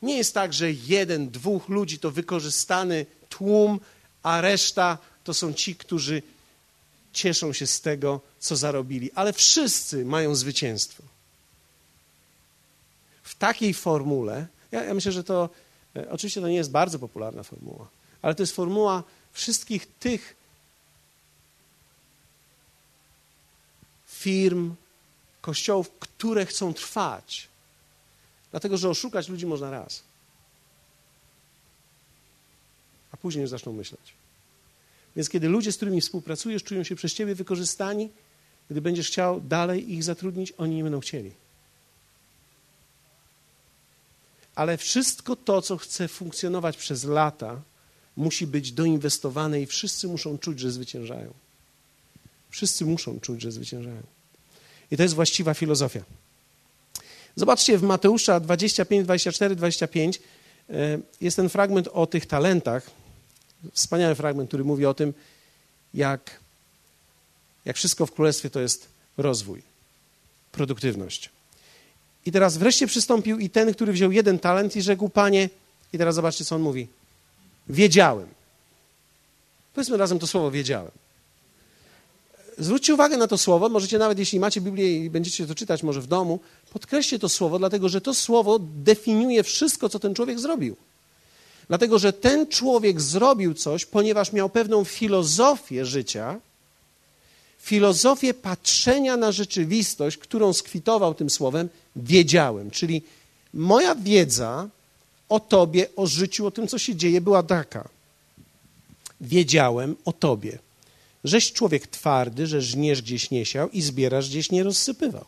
Nie jest tak, że jeden, dwóch ludzi to wykorzystany tłum, a reszta to są ci, którzy cieszą się z tego, co zarobili, ale wszyscy mają zwycięstwo. W takiej formule, ja, ja myślę, że to, e, oczywiście to nie jest bardzo popularna formuła, ale to jest formuła wszystkich tych firm, kościołów, które chcą trwać. Dlatego, że oszukać ludzi można raz. A później już zaczną myśleć. Więc kiedy ludzie, z którymi współpracujesz, czują się przez ciebie wykorzystani, gdy będziesz chciał dalej ich zatrudnić, oni nie będą chcieli. Ale wszystko to, co chce funkcjonować przez lata, musi być doinwestowane i wszyscy muszą czuć, że zwyciężają. Wszyscy muszą czuć, że zwyciężają. I to jest właściwa filozofia. Zobaczcie w Mateusza 25, 24, 25 jest ten fragment o tych talentach. Wspaniały fragment, który mówi o tym, jak, jak wszystko w królestwie to jest rozwój, produktywność. I teraz wreszcie przystąpił i ten, który wziął jeden talent i rzekł, panie, i teraz zobaczcie, co on mówi. Wiedziałem. Powiedzmy razem to słowo wiedziałem. Zwróćcie uwagę na to słowo, możecie nawet, jeśli macie Biblię i będziecie to czytać może w domu, podkreślcie to słowo, dlatego że to słowo definiuje wszystko, co ten człowiek zrobił. Dlatego, że ten człowiek zrobił coś, ponieważ miał pewną filozofię życia, filozofię patrzenia na rzeczywistość, którą skwitował tym słowem wiedziałem. Czyli moja wiedza o Tobie, o życiu, o tym, co się dzieje, była taka. Wiedziałem o Tobie żeś człowiek twardy, że żniesz gdzieś nie siał i zbierasz gdzieś nie rozsypywał.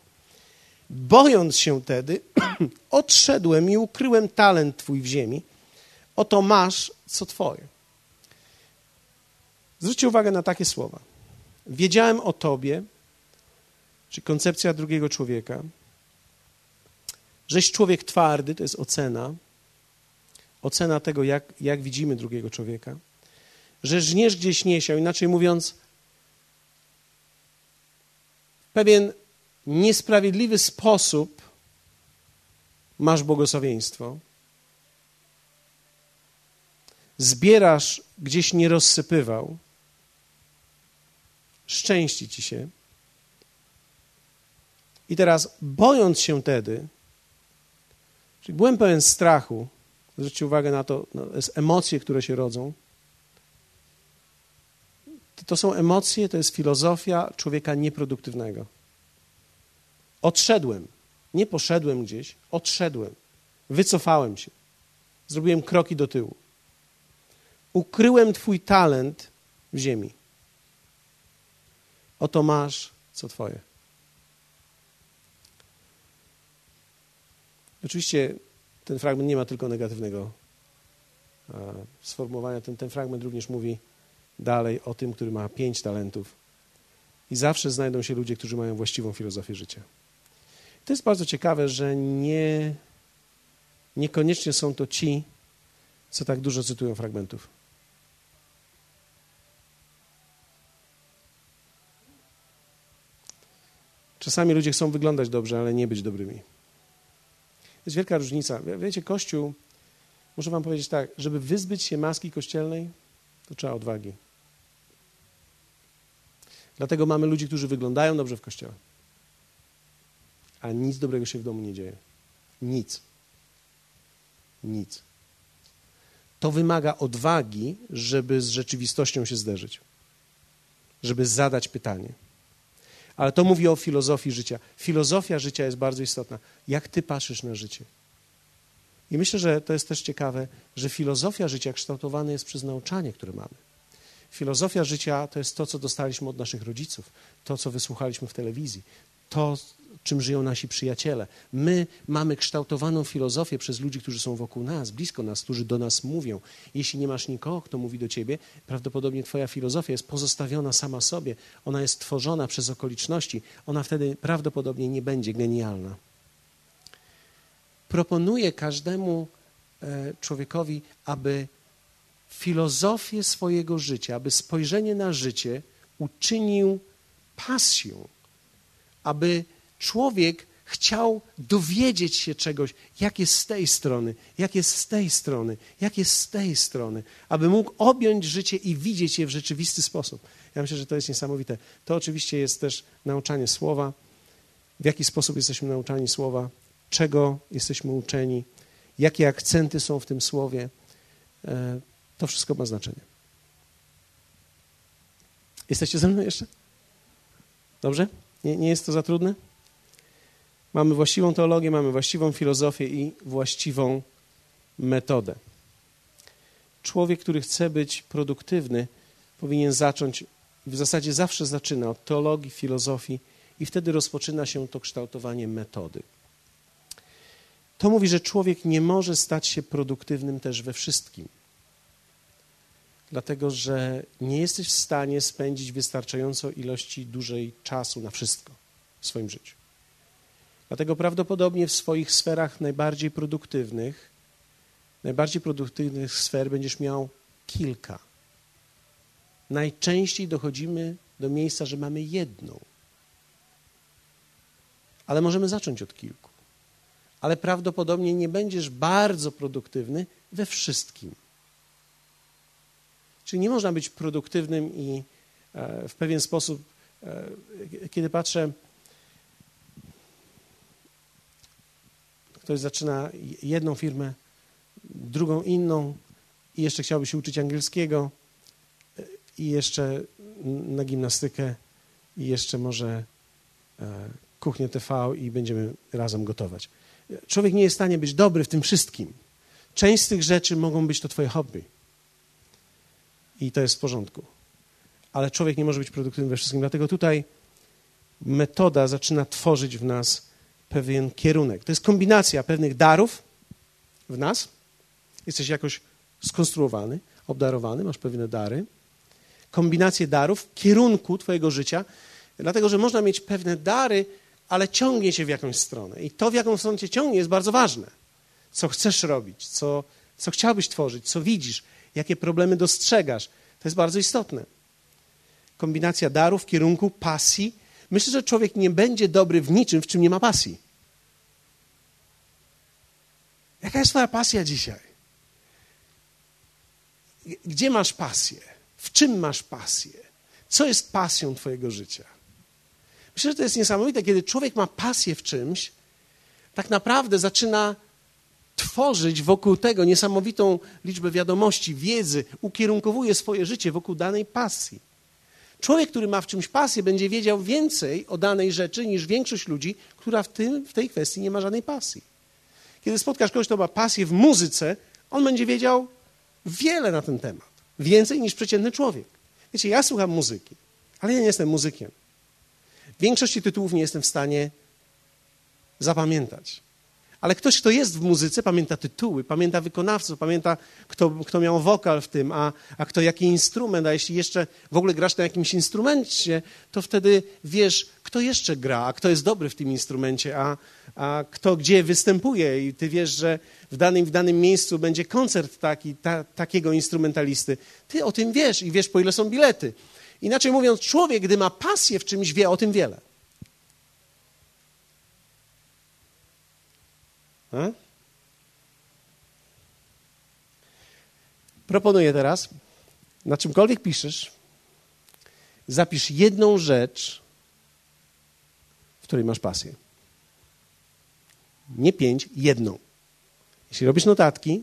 Bojąc się tedy, <clears throat> odszedłem i ukryłem talent twój w ziemi. Oto masz, co twoje. Zwróćcie uwagę na takie słowa. Wiedziałem o tobie, czy koncepcja drugiego człowieka, żeś człowiek twardy, to jest ocena, ocena tego, jak, jak widzimy drugiego człowieka, że żniesz gdzieś nie siał, inaczej mówiąc, pewien niesprawiedliwy sposób masz błogosławieństwo. Zbierasz gdzieś nie rozsypywał. Szczęści ci się. I teraz, bojąc się tedy, czyli byłem pełen strachu, zwróćcie uwagę na to, no, to jest emocje, które się rodzą. To są emocje, to jest filozofia człowieka nieproduktywnego. Odszedłem. Nie poszedłem gdzieś, odszedłem. Wycofałem się. Zrobiłem kroki do tyłu. Ukryłem Twój talent w ziemi. Oto masz, co Twoje. Oczywiście ten fragment nie ma tylko negatywnego sformułowania. Ten, ten fragment również mówi dalej o tym, który ma pięć talentów. I zawsze znajdą się ludzie, którzy mają właściwą filozofię życia. To jest bardzo ciekawe, że nie, niekoniecznie są to ci, co tak dużo cytują fragmentów. Czasami ludzie chcą wyglądać dobrze, ale nie być dobrymi. Jest wielka różnica. Wiecie, Kościół, muszę wam powiedzieć tak, żeby wyzbyć się maski kościelnej, to trzeba odwagi. Dlatego mamy ludzi, którzy wyglądają dobrze w kościele, a nic dobrego się w domu nie dzieje. Nic. Nic. To wymaga odwagi, żeby z rzeczywistością się zderzyć, żeby zadać pytanie. Ale to mówi o filozofii życia. Filozofia życia jest bardzo istotna. Jak ty patrzysz na życie? I myślę, że to jest też ciekawe, że filozofia życia kształtowana jest przez nauczanie, które mamy. Filozofia życia to jest to, co dostaliśmy od naszych rodziców, to, co wysłuchaliśmy w telewizji, to, czym żyją nasi przyjaciele. My mamy kształtowaną filozofię przez ludzi, którzy są wokół nas, blisko nas, którzy do nas mówią. Jeśli nie masz nikogo, kto mówi do ciebie, prawdopodobnie twoja filozofia jest pozostawiona sama sobie. Ona jest tworzona przez okoliczności. Ona wtedy prawdopodobnie nie będzie genialna. Proponuję każdemu e, człowiekowi, aby filozofię swojego życia, aby spojrzenie na życie uczynił pasją, aby człowiek chciał dowiedzieć się czegoś, jak jest z tej strony, jak jest z tej strony, jak jest z tej strony, aby mógł objąć życie i widzieć je w rzeczywisty sposób. Ja myślę, że to jest niesamowite. To oczywiście jest też nauczanie słowa, w jaki sposób jesteśmy nauczani słowa, czego jesteśmy uczeni, jakie akcenty są w tym słowie. To wszystko ma znaczenie. Jesteście ze mną jeszcze? Dobrze? Nie, nie jest to za trudne? Mamy właściwą teologię, mamy właściwą filozofię i właściwą metodę. Człowiek, który chce być produktywny, powinien zacząć, w zasadzie zawsze zaczyna od teologii, filozofii i wtedy rozpoczyna się to kształtowanie metody. To mówi, że człowiek nie może stać się produktywnym też we wszystkim. Dlatego, że nie jesteś w stanie spędzić wystarczająco ilości dużej czasu na wszystko w swoim życiu. Dlatego prawdopodobnie w swoich sferach najbardziej produktywnych, najbardziej produktywnych sfer będziesz miał kilka. Najczęściej dochodzimy do miejsca, że mamy jedną. Ale możemy zacząć od kilku. Ale prawdopodobnie nie będziesz bardzo produktywny we wszystkim. Czyli nie można być produktywnym i e, w pewien sposób, e, kiedy patrzę, ktoś zaczyna jedną firmę, drugą inną i jeszcze chciałby się uczyć angielskiego i jeszcze na gimnastykę i jeszcze może e, kuchnię TV i będziemy razem gotować. Człowiek nie jest w stanie być dobry w tym wszystkim. Część z tych rzeczy mogą być to twoje hobby. I to jest w porządku. Ale człowiek nie może być produktywny we wszystkim. Dlatego tutaj metoda zaczyna tworzyć w nas pewien kierunek. To jest kombinacja pewnych darów w nas. Jesteś jakoś skonstruowany, obdarowany, masz pewne dary. Kombinację darów, kierunku Twojego życia, dlatego że można mieć pewne dary, ale ciągnie się w jakąś stronę. I to, w jaką stronę cię ciągnie, jest bardzo ważne. Co chcesz robić, co, co chciałbyś tworzyć, co widzisz, jakie problemy dostrzegasz. To jest bardzo istotne. Kombinacja darów, kierunku, pasji, Myślę, że człowiek nie będzie dobry w niczym, w czym nie ma pasji. Jaka jest Twoja pasja dzisiaj? Gdzie masz pasję? W czym masz pasję? Co jest pasją Twojego życia? Myślę, że to jest niesamowite, kiedy człowiek ma pasję w czymś, tak naprawdę zaczyna tworzyć wokół tego niesamowitą liczbę wiadomości, wiedzy, ukierunkowuje swoje życie wokół danej pasji. Człowiek, który ma w czymś pasję, będzie wiedział więcej o danej rzeczy niż większość ludzi, która w, tym, w tej kwestii nie ma żadnej pasji. Kiedy spotkasz kogoś, kto ma pasję w muzyce, on będzie wiedział wiele na ten temat. Więcej niż przeciętny człowiek. Wiecie, ja słucham muzyki, ale ja nie jestem muzykiem. Większości tytułów nie jestem w stanie zapamiętać. Ale ktoś, kto jest w muzyce, pamięta tytuły, pamięta wykonawców, pamięta, kto, kto miał wokal w tym, a, a kto jaki instrument, a jeśli jeszcze w ogóle grasz na jakimś instrumencie, to wtedy wiesz, kto jeszcze gra, a kto jest dobry w tym instrumencie, a, a kto gdzie występuje i ty wiesz, że w danym, w danym miejscu będzie koncert taki, ta, takiego instrumentalisty. Ty o tym wiesz i wiesz, po ile są bilety. Inaczej mówiąc, człowiek, gdy ma pasję w czymś, wie o tym wiele. A? Proponuję teraz, na czymkolwiek piszesz, zapisz jedną rzecz, w której masz pasję. Nie pięć, jedną. Jeśli robisz notatki,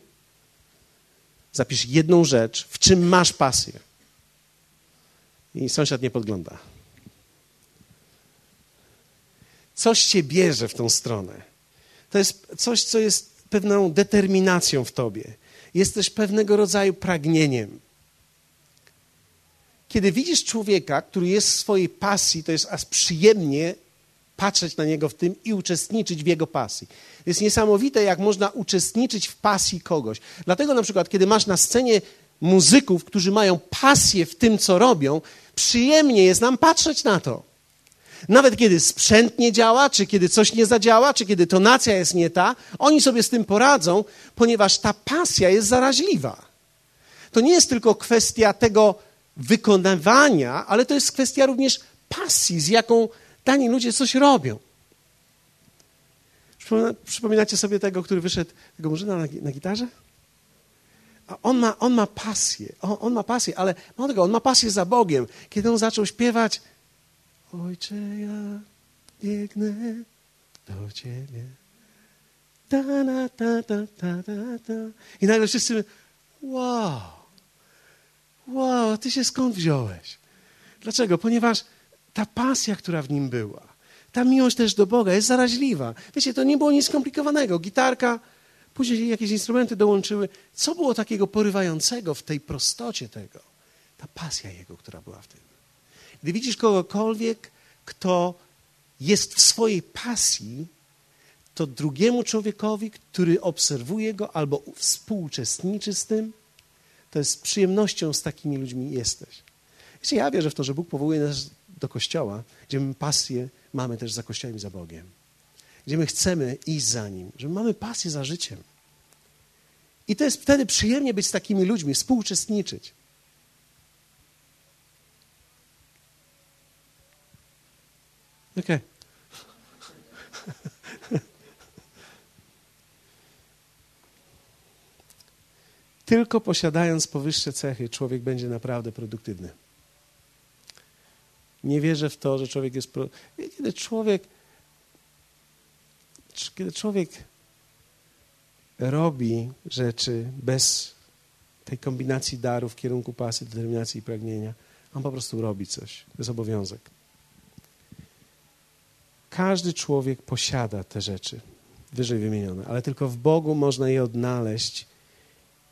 zapisz jedną rzecz, w czym masz pasję. I sąsiad nie podgląda. Coś cię bierze w tą stronę to jest coś, co jest pewną determinacją w tobie. Jest też pewnego rodzaju pragnieniem. Kiedy widzisz człowieka, który jest w swojej pasji, to jest aż przyjemnie patrzeć na niego w tym i uczestniczyć w jego pasji. Jest niesamowite, jak można uczestniczyć w pasji kogoś. Dlatego na przykład, kiedy masz na scenie muzyków, którzy mają pasję w tym, co robią, przyjemnie jest nam patrzeć na to. Nawet kiedy sprzęt nie działa, czy kiedy coś nie zadziała, czy kiedy tonacja jest nie ta, oni sobie z tym poradzą, ponieważ ta pasja jest zaraźliwa. To nie jest tylko kwestia tego wykonywania, ale to jest kwestia również pasji, z jaką dani ludzie coś robią. Przypominacie sobie tego, który wyszedł, tego murzyna na, na gitarze? A on ma, on ma pasję, on, on ma pasję, ale mało tego, on ma pasję za Bogiem. Kiedy on zaczął śpiewać Ojcze, ja biegnę do Ciebie. Ta, ta, ta, ta, ta, ta. I nagle wszyscy wow, wow, Ty się skąd wziąłeś? Dlaczego? Ponieważ ta pasja, która w nim była, ta miłość też do Boga jest zaraźliwa. Wiecie, to nie było nic skomplikowanego. Gitarka, później jakieś instrumenty dołączyły. Co było takiego porywającego w tej prostocie tego? Ta pasja jego, która była w tym. Gdy widzisz kogokolwiek, kto jest w swojej pasji, to drugiemu człowiekowi, który obserwuje go albo współuczestniczy z tym, to jest przyjemnością z takimi ludźmi jesteś. Wiecie, ja wierzę w to, że Bóg powołuje nas do kościoła, gdzie my pasję mamy też za kościołem i za Bogiem. Gdzie my chcemy iść za Nim, że mamy pasję za życiem. I to jest wtedy przyjemnie być z takimi ludźmi, współuczestniczyć. Okej. Okay. <laughs> Tylko posiadając powyższe cechy, człowiek będzie naprawdę produktywny. Nie wierzę w to, że człowiek jest. Pro... Kiedy człowiek. Kiedy człowiek robi rzeczy bez tej kombinacji darów kierunku pasji, determinacji i pragnienia, on po prostu robi coś. To jest obowiązek. Każdy człowiek posiada te rzeczy, wyżej wymienione, ale tylko w Bogu można je odnaleźć,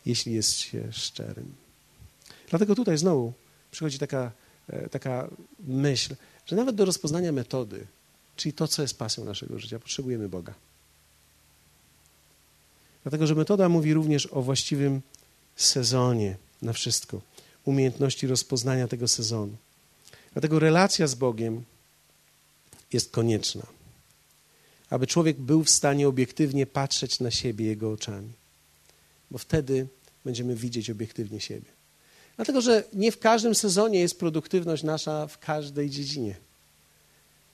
jeśli jest się szczerym. Dlatego tutaj znowu przychodzi taka E, taka myśl, że nawet do rozpoznania metody, czyli to, co jest pasją naszego życia, potrzebujemy Boga. Dlatego, że metoda mówi również o właściwym sezonie na wszystko, umiejętności rozpoznania tego sezonu. Dlatego relacja z Bogiem jest konieczna, aby człowiek był w stanie obiektywnie patrzeć na siebie Jego oczami, bo wtedy będziemy widzieć obiektywnie siebie. Dlatego, że nie w każdym sezonie jest produktywność nasza w każdej dziedzinie.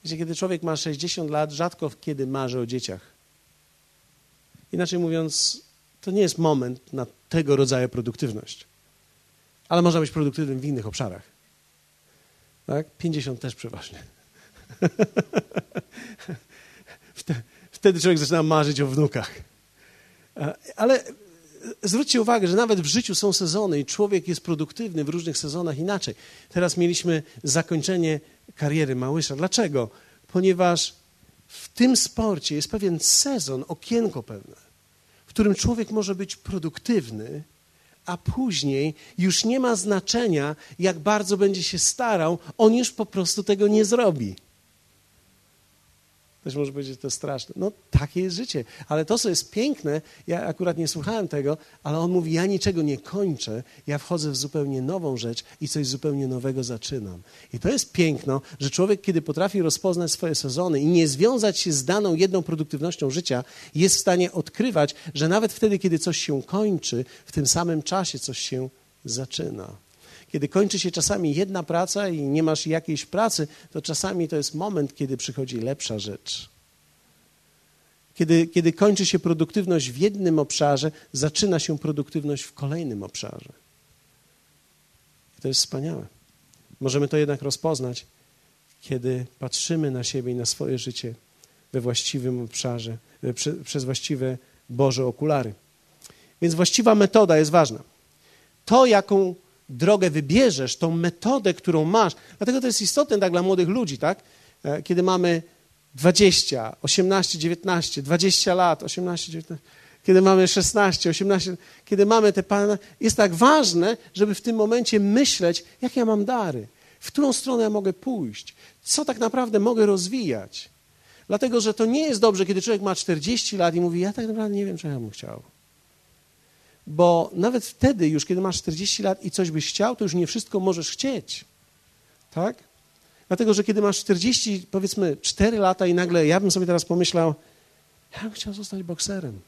Wiecie, kiedy człowiek ma 60 lat, rzadko kiedy marzy o dzieciach. Inaczej mówiąc, to nie jest moment na tego rodzaju produktywność. Ale można być produktywnym w innych obszarach. Tak? 50 też przeważnie. <laughs> Wtedy człowiek zaczyna marzyć o wnukach. Ale zwróćcie uwagę, że nawet w życiu są sezony i człowiek jest produktywny w różnych sezonach inaczej. Teraz mieliśmy zakończenie kariery Małysza. Dlaczego? Ponieważ w tym sporcie jest pewien sezon, okienko pewne, w którym człowiek może być produktywny, a później już nie ma znaczenia, jak bardzo będzie się starał, on już po prostu tego nie zrobi. Ktoś może powiedzieć, to straszne. No, takie jest życie. Ale to, co jest piękne, ja akurat nie słuchałem tego, ale on mówi: Ja niczego nie kończę, ja wchodzę w zupełnie nową rzecz i coś zupełnie nowego zaczynam. I to jest piękno, że człowiek, kiedy potrafi rozpoznać swoje sezony i nie związać się z daną jedną produktywnością życia, jest w stanie odkrywać, że nawet wtedy, kiedy coś się kończy, w tym samym czasie coś się zaczyna. Kiedy kończy się czasami jedna praca i nie masz jakiejś pracy, to czasami to jest moment, kiedy przychodzi lepsza rzecz. Kiedy, kiedy kończy się produktywność w jednym obszarze, zaczyna się produktywność w kolejnym obszarze. I to jest wspaniałe. Możemy to jednak rozpoznać, kiedy patrzymy na siebie i na swoje życie we właściwym obszarze, prze, przez właściwe Boże okulary. Więc właściwa metoda jest ważna. To, jaką drogę wybierzesz, tą metodę, którą masz. Dlatego to jest istotne tak dla młodych ludzi, tak? E, kiedy mamy 20, 18, 19, 20 lat, 18, 19, kiedy mamy 16, 18, kiedy mamy te pana, jest tak ważne, żeby w tym momencie myśleć, jakie ja mam dary, w którą stronę ja mogę pójść, co tak naprawdę mogę rozwijać. Dlatego, że to nie jest dobrze, kiedy człowiek ma 40 lat i mówi, ja tak naprawdę nie wiem, co ja bym chciał. Bo nawet wtedy, już kiedy masz 40 lat i coś byś chciał, to już nie wszystko możesz chcieć. Tak? Dlatego, że kiedy masz 40, powiedzmy 4 lata i nagle ja bym sobie teraz pomyślał, ja bym chciał zostać bokserem.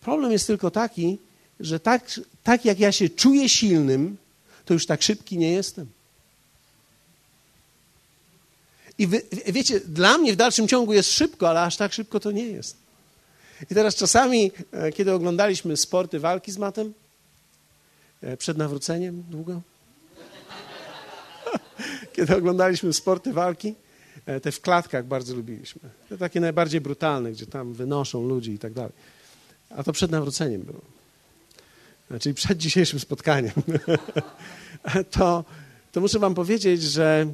Problem jest tylko taki, że tak, tak jak ja się czuję silnym, to już tak szybki nie jestem. I wy, wiecie, dla mnie w dalszym ciągu jest szybko, ale aż tak szybko to nie jest. I teraz czasami, e, kiedy oglądaliśmy sporty walki z matem, e, przed nawróceniem długo, <laughs> kiedy oglądaliśmy sporty walki, e, te w klatkach bardzo lubiliśmy. Te takie najbardziej brutalne, gdzie tam wynoszą ludzi i tak dalej. A to przed nawróceniem było. Czyli przed dzisiejszym spotkaniem. <laughs> to, to muszę wam powiedzieć, że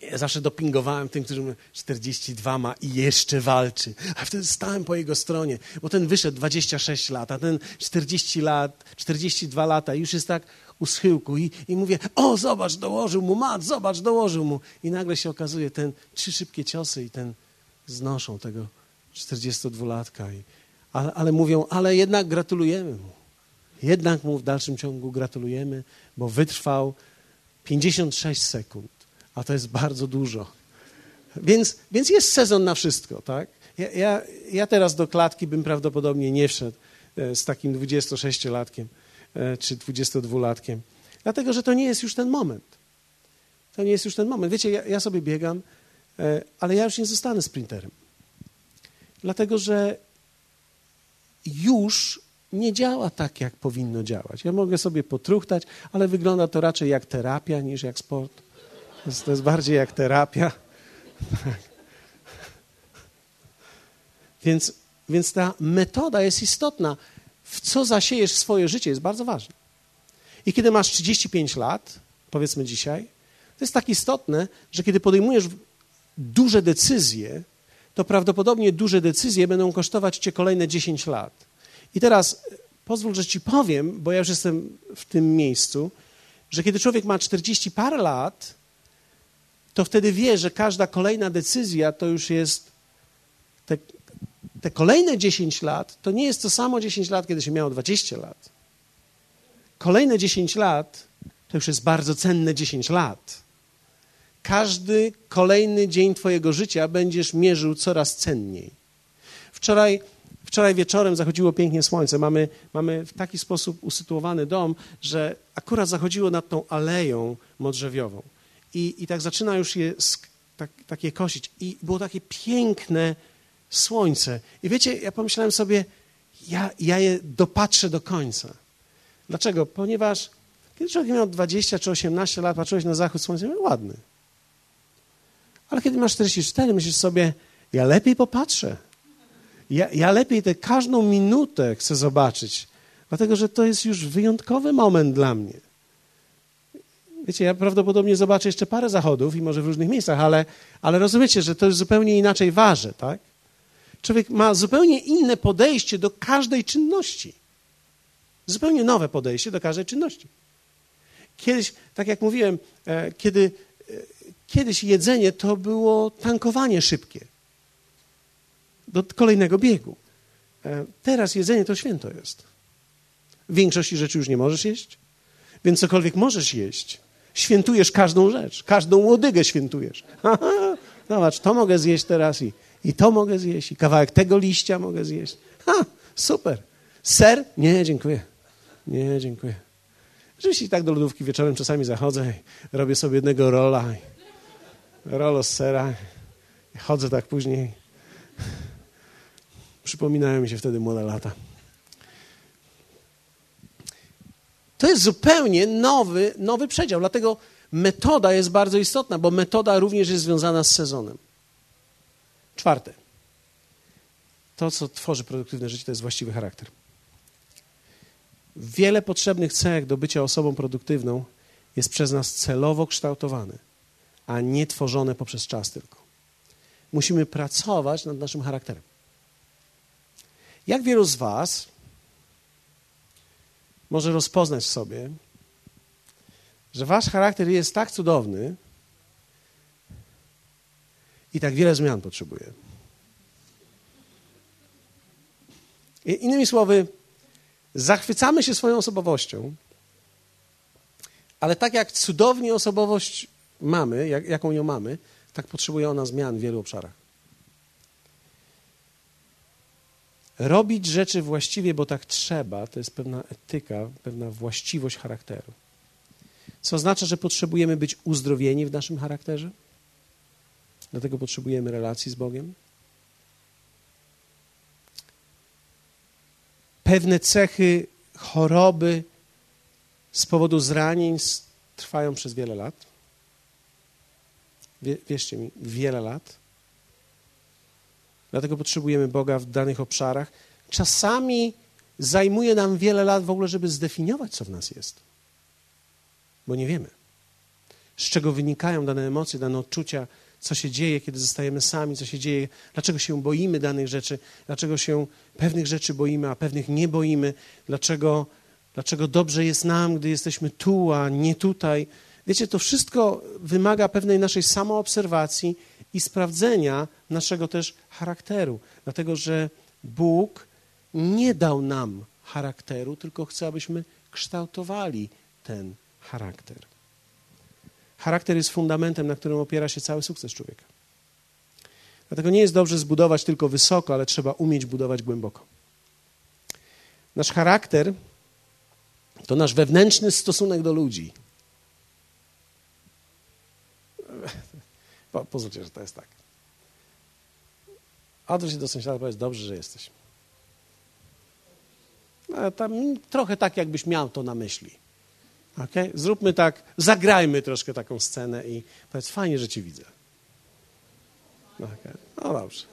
ja zawsze dopingowałem tym, którzy mówią, 42 ma i jeszcze walczy. A wtedy stałem po jego stronie, bo ten wyszedł 26 lat, a ten 40 lat, 42 lata już jest tak u schyłku i, i mówię, o zobacz, dołożył mu, mat, zobacz, dołożył mu. I nagle się okazuje, ten trzy szybkie ciosy i ten znoszą tego 42-latka. I, ale, ale mówią, ale jednak gratulujemy mu. Jednak mu w dalszym ciągu gratulujemy, bo wytrwał 56 sekund, a to jest bardzo dużo. Więc, więc jest sezon na wszystko, tak? Ja, ja, ja teraz do klatki bym prawdopodobnie nie wszedł e, z takim 26-latkiem e, czy 22-latkiem, dlatego że to nie jest już ten moment. To nie jest już ten moment. Wiecie, ja, ja sobie biegam, e, ale ja już nie zostanę sprinterem. Dlatego, że już nie działa tak, jak powinno działać. Ja mogę sobie potruchtać, ale wygląda to raczej jak terapia niż jak sport. To jest, to jest bardziej jak terapia. Więc, więc ta metoda jest istotna. W co zasiejesz swoje życie jest bardzo ważne. I kiedy masz 35 lat, powiedzmy dzisiaj, to jest tak istotne, że kiedy podejmujesz duże decyzje, to prawdopodobnie duże decyzje będą kosztować cię kolejne 10 lat. I teraz pozwól, że ci powiem, bo ja już jestem w tym miejscu, że kiedy człowiek ma 40 parę lat, to wtedy wie, że każda kolejna decyzja to już jest te, te kolejne 10 lat, to nie jest to samo 10 lat, kiedy się miało 20 lat. Kolejne 10 lat to już jest bardzo cenne 10 lat. Każdy kolejny dzień Twojego życia będziesz mierzył coraz cenniej. Wczoraj Wczoraj wieczorem zachodziło pięknie słońce. Mamy, mamy w taki sposób usytuowany dom, że akurat zachodziło nad tą aleją modrzewiową. I, i tak zaczyna już je tak, takie kosić. I było takie piękne słońce. I wiecie, ja pomyślałem sobie, ja, ja je dopatrzę do końca. Dlaczego? Ponieważ kiedy człowiek miał 20 czy 18 lat, patrzyłeś na zachód słońca, mówię, ładny. Ale kiedy masz 44, myślisz sobie, ja lepiej popatrzę. Ja, ja lepiej tę każdą minutę chcę zobaczyć, dlatego że to jest już wyjątkowy moment dla mnie. Wiecie, ja prawdopodobnie zobaczę jeszcze parę zachodów i może w różnych miejscach, ale, ale rozumiecie, że to jest zupełnie inaczej waży, tak? Człowiek ma zupełnie inne podejście do każdej czynności. Zupełnie nowe podejście do każdej czynności. Kiedyś, tak jak mówiłem, e, kiedy, e, kiedyś jedzenie to było tankowanie szybkie do kolejnego biegu. E, teraz jedzenie to święto jest. W większości rzeczy już nie możesz jeść, więc cokolwiek możesz jeść, świętujesz każdą rzecz, każdą łodygę świętujesz. Zobacz, to mogę zjeść teraz i, i to mogę zjeść, i kawałek tego liścia mogę zjeść. Ha, super. Ser? Nie, dziękuję. Nie, dziękuję. Oczywiście i tak do lodówki wieczorem czasami zachodzę i robię sobie jednego rola. Rolo z sera. Chodzę tak później. Przypominają mi się wtedy młode lata. To jest zupełnie nowy, nowy przedział, dlatego metoda jest bardzo istotna, bo metoda również jest związana z sezonem. Czwarte. To, co tworzy produktywne życie, to jest właściwy charakter. Wiele potrzebnych cech do bycia osobą produktywną jest przez nas celowo kształtowane, a nie tworzone poprzez czas tylko. Musimy pracować nad naszym charakterem. Jak wielu z Was może rozpoznać w sobie, że Wasz charakter jest tak cudowny i tak wiele zmian potrzebuje? Innymi słowy, zachwycamy się swoją osobowością, ale tak jak cudownie osobowość mamy, jak, jaką ją mamy, tak potrzebuje ona zmian w wielu obszarach. Robić rzeczy właściwie, bo tak trzeba, to jest pewna etyka, pewna właściwość charakteru. Co oznacza, że potrzebujemy być uzdrowieni w naszym charakterze? Dlatego potrzebujemy relacji z Bogiem. Pewne cechy choroby z powodu zranień trwają przez wiele lat. wierzcie mi, wiele lat. Dlatego potrzebujemy Boga w danych obszarach. Czasami zajmuje nam wiele lat w ogóle, żeby zdefiniować, co w nas jest. Bo nie wiemy, z czego wynikają dane emocje, dane odczucia, co się dzieje, kiedy zostajemy sami, co się dzieje, dlaczego się boimy danych rzeczy, dlaczego się pewnych rzeczy boimy, a pewnych nie boimy, dlaczego, dlaczego dobrze jest nam, gdy jesteśmy tu, a nie tutaj. Wiecie, to wszystko wymaga pewnej naszej samoobserwacji i sprawdzenia naszego też charakteru, dlatego że Bóg nie dał nam charakteru, tylko chce, abyśmy kształtowali ten charakter. Charakter jest fundamentem, na którym opiera się cały sukces człowieka. Dlatego nie jest dobrze zbudować tylko wysoko, ale trzeba umieć budować głęboko. Nasz charakter to nasz wewnętrzny stosunek do ludzi. Po, pozwólcie, że to jest tak. Odwróć się do sąsiada i powiedz, dobrze, że jesteś. No, tam, trochę tak, jakbyś miał to na myśli. Okay? Zróbmy tak, zagrajmy troszkę taką scenę i powiedz, fajnie, że cię widzę. Okay. No dobrze.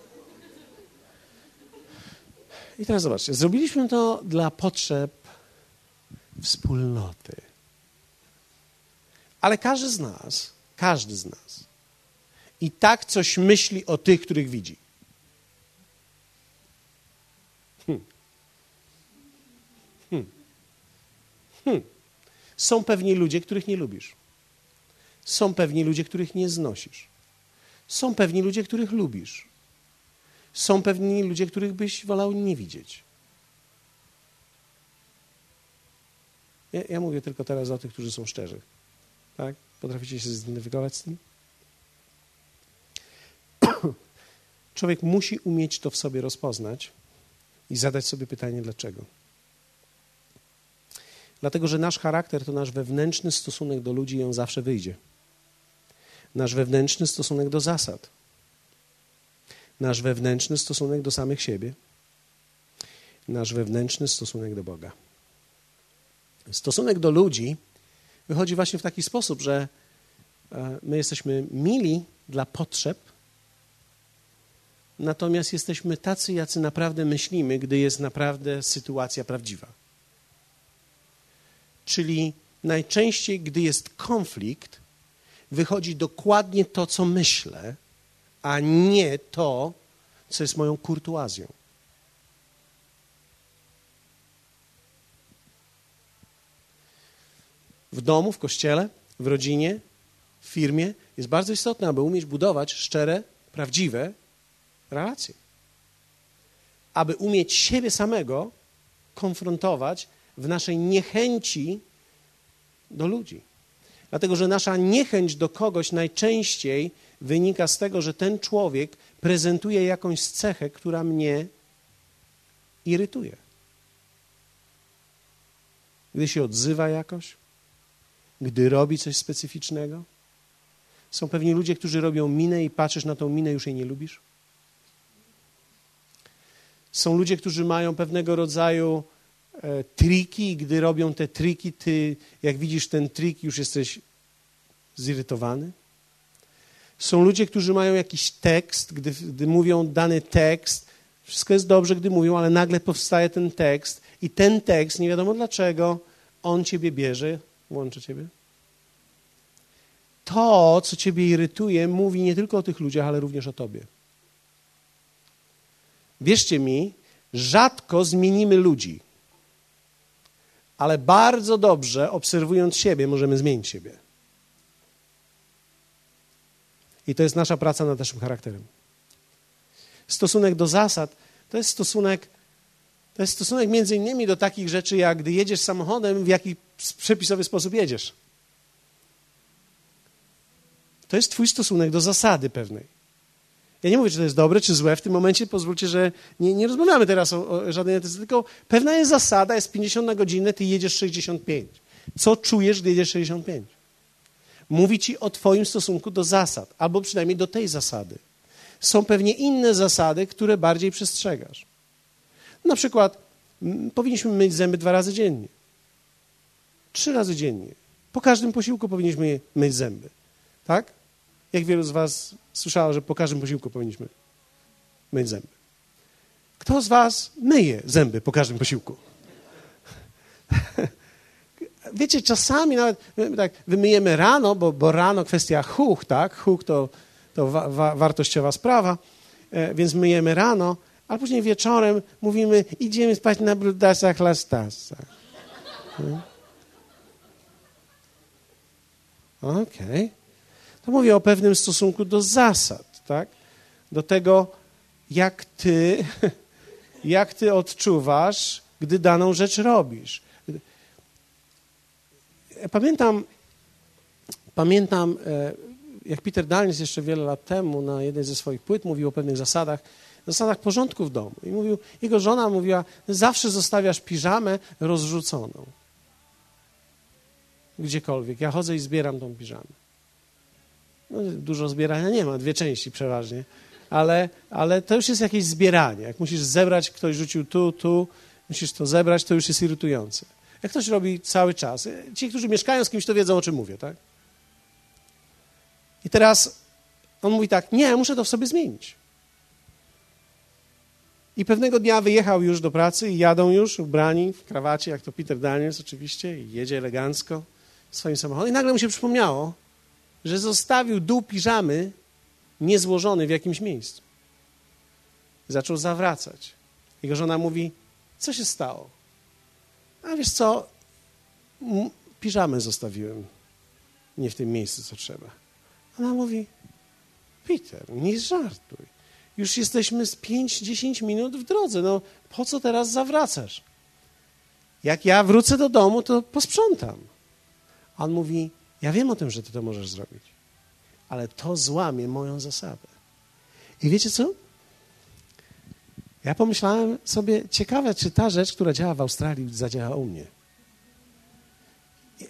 I teraz zobaczcie, zrobiliśmy to dla potrzeb wspólnoty. Ale każdy z nas, każdy z nas i tak coś myśli o tych, których widzi. Hmm. Hmm. Hmm. Są pewni ludzie, których nie lubisz. Są pewni ludzie, których nie znosisz. Są pewni ludzie, których lubisz. Są pewni ludzie, których byś wolał nie widzieć. Ja, ja mówię tylko teraz o tych, którzy są szczerzy. Tak? Potraficie się zidentyfikować z tym? Człowiek musi umieć to w sobie rozpoznać i zadać sobie pytanie, dlaczego. Dlatego, że nasz charakter to nasz wewnętrzny stosunek do ludzi i on zawsze wyjdzie. Nasz wewnętrzny stosunek do zasad. Nasz wewnętrzny stosunek do samych siebie. Nasz wewnętrzny stosunek do Boga. Stosunek do ludzi wychodzi właśnie w taki sposób, że e, my jesteśmy mili dla potrzeb, natomiast jesteśmy tacy, jacy naprawdę myślimy, gdy jest naprawdę sytuacja prawdziwa. Czyli najczęściej, gdy jest konflikt, wychodzi dokładnie to, co myślę, a nie to, co jest moją kurtuazją. W domu, w kościele, w rodzinie, w firmie jest bardzo istotne, aby umieć budować szczere, prawdziwe relacje. Aby umieć siebie samego konfrontować w naszej niechęci do ludzi. Dlatego, że nasza niechęć do kogoś najczęściej wynika z tego, że ten człowiek prezentuje jakąś cechę, która mnie irytuje. Gdy się odzywa jakoś, gdy robi coś specyficznego. Są pewni ludzie, którzy robią minę i patrzysz na tą minę, już jej nie lubisz. Są ludzie, którzy mają pewnego rodzaju E, triki i gdy robią te triki, ty jak widzisz ten trik, już jesteś zirytowany. Są ludzie, którzy mają jakiś tekst, gdy, gdy mówią dany tekst, wszystko jest dobrze, gdy mówią, ale nagle powstaje ten tekst i ten tekst, nie wiadomo dlaczego, on ciebie bierze, łączy ciebie. To, co ciebie irytuje, mówi nie tylko o tych ludziach, ale również o tobie. Wierzcie mi, rzadko zmienimy ludzi ale bardzo dobrze obserwując siebie, możemy zmienić siebie. I to jest nasza praca nad naszym charakterem. Stosunek do zasad to jest stosunek, to jest stosunek między innymi do takich rzeczy, jak gdy jedziesz samochodem, w jaki przepisowy sposób jedziesz. To jest Twój stosunek do zasady pewnej. Ja nie mówię, czy to jest dobre, czy złe. W tym momencie pozwólcie, że nie, nie rozmawiamy teraz o, o żadnej etyce, tylko pewna jest zasada, jest 50 na godzinę, ty jedziesz 65. Co czujesz, gdy jedziesz 65? Mówi ci o Twoim stosunku do zasad, albo przynajmniej do tej zasady. Są pewnie inne zasady, które bardziej przestrzegasz. Na przykład powinniśmy myć zęby dwa razy dziennie. Trzy razy dziennie. Po każdym posiłku powinniśmy myć zęby. Tak? Jak wielu z Was słyszało, że po każdym posiłku powinniśmy myć zęby? Kto z Was myje zęby po każdym posiłku? <laughs> Wiecie, czasami nawet tak, wymyjemy rano, bo, bo rano kwestia huch, tak? Huch to, to wa, wa, wartościowa sprawa, e, więc myjemy rano, a później wieczorem mówimy, idziemy spać na brudasach, lastasach. Hmm? Okej. Okay. To mówię o pewnym stosunku do zasad, tak? Do tego, jak ty, <laughs> jak ty odczuwasz, gdy daną rzecz robisz. Pamiętam, pamiętam, e, jak Peter Daniels jeszcze wiele lat temu na jednej ze swoich płyt mówił o pewnych zasadach, zasadach porządku w domu. I mówił, jego żona mówiła, zawsze zostawiasz piżamę rozrzuconą. Gdziekolwiek. Ja chodzę i zbieram tą piżamę. No, dużo zbierania nie ma, dwie części przeważnie, ale, ale to już jest jakieś zbieranie. Jak musisz zebrać, ktoś rzucił tu, tu, musisz to zebrać, to już jest irytujące. Jak ktoś robi cały czas, ci, którzy mieszkają z kimś, to wiedzą, o czym mówię, tak? I teraz on mówi tak, nie, muszę to w sobie zmienić. I pewnego dnia wyjechał już do pracy i jadą już ubrani w krawacie, jak to Peter Daniels oczywiście, i jedzie elegancko swoim samochodem. I nagle mu się przypomniało, że zostawił dół piżamy niezłożony w jakimś miejscu. Zaczął zawracać. Jego żona mówi, co się stało? A wiesz co, piżamę zostawiłem nie w tym miejscu, co trzeba. Ona mówi, Peter, nie żartuj. Już jesteśmy z 5-10 minut w drodze. No, po co teraz zawracasz? Jak ja wrócę do domu, to posprzątam. On mówi, ja wiem o tym, że ty to możesz zrobić, ale to złamie moją zasadę. I wiecie co? Ja pomyślałem sobie, ciekawe, czy ta rzecz, która działa w Australii, zadziała u mnie.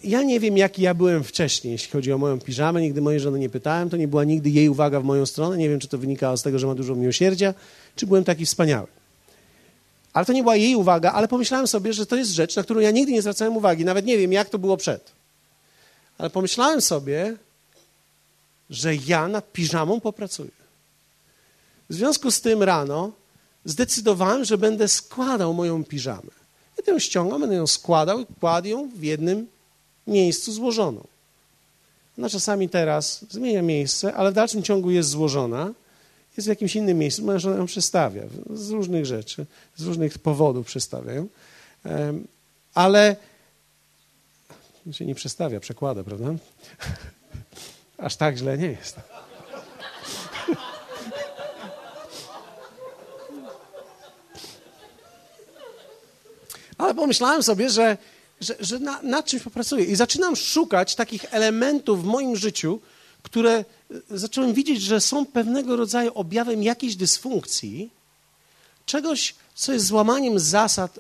Ja nie wiem, jaki ja byłem wcześniej, jeśli chodzi o moją piżamę. Nigdy mojej żony nie pytałem. To nie była nigdy jej uwaga w moją stronę. Nie wiem, czy to wynikało z tego, że ma dużo miłosierdzia, czy byłem taki wspaniały. Ale to nie była jej uwaga, ale pomyślałem sobie, że to jest rzecz, na którą ja nigdy nie zwracałem uwagi. Nawet nie wiem, jak to było przed. Ale pomyślałem sobie, że ja nad piżamą popracuję. W związku z tym rano zdecydowałem, że będę składał moją piżamę. Ja ją ściągam, będę ją składał i kładł ją w jednym miejscu złożoną. Ona czasami teraz zmienia miejsce, ale w dalszym ciągu jest złożona, jest w jakimś innym miejscu. Moja żona ją przestawia z różnych rzeczy, z różnych powodów przestawia ją. Ale się nie przestawia, przekłada, prawda? <laughs> Aż tak źle nie jest. <laughs> Ale pomyślałem sobie, że, że, że na, nad czymś popracuję i zaczynam szukać takich elementów w moim życiu, które e, zacząłem widzieć, że są pewnego rodzaju objawem jakiejś dysfunkcji, czegoś, co jest złamaniem zasad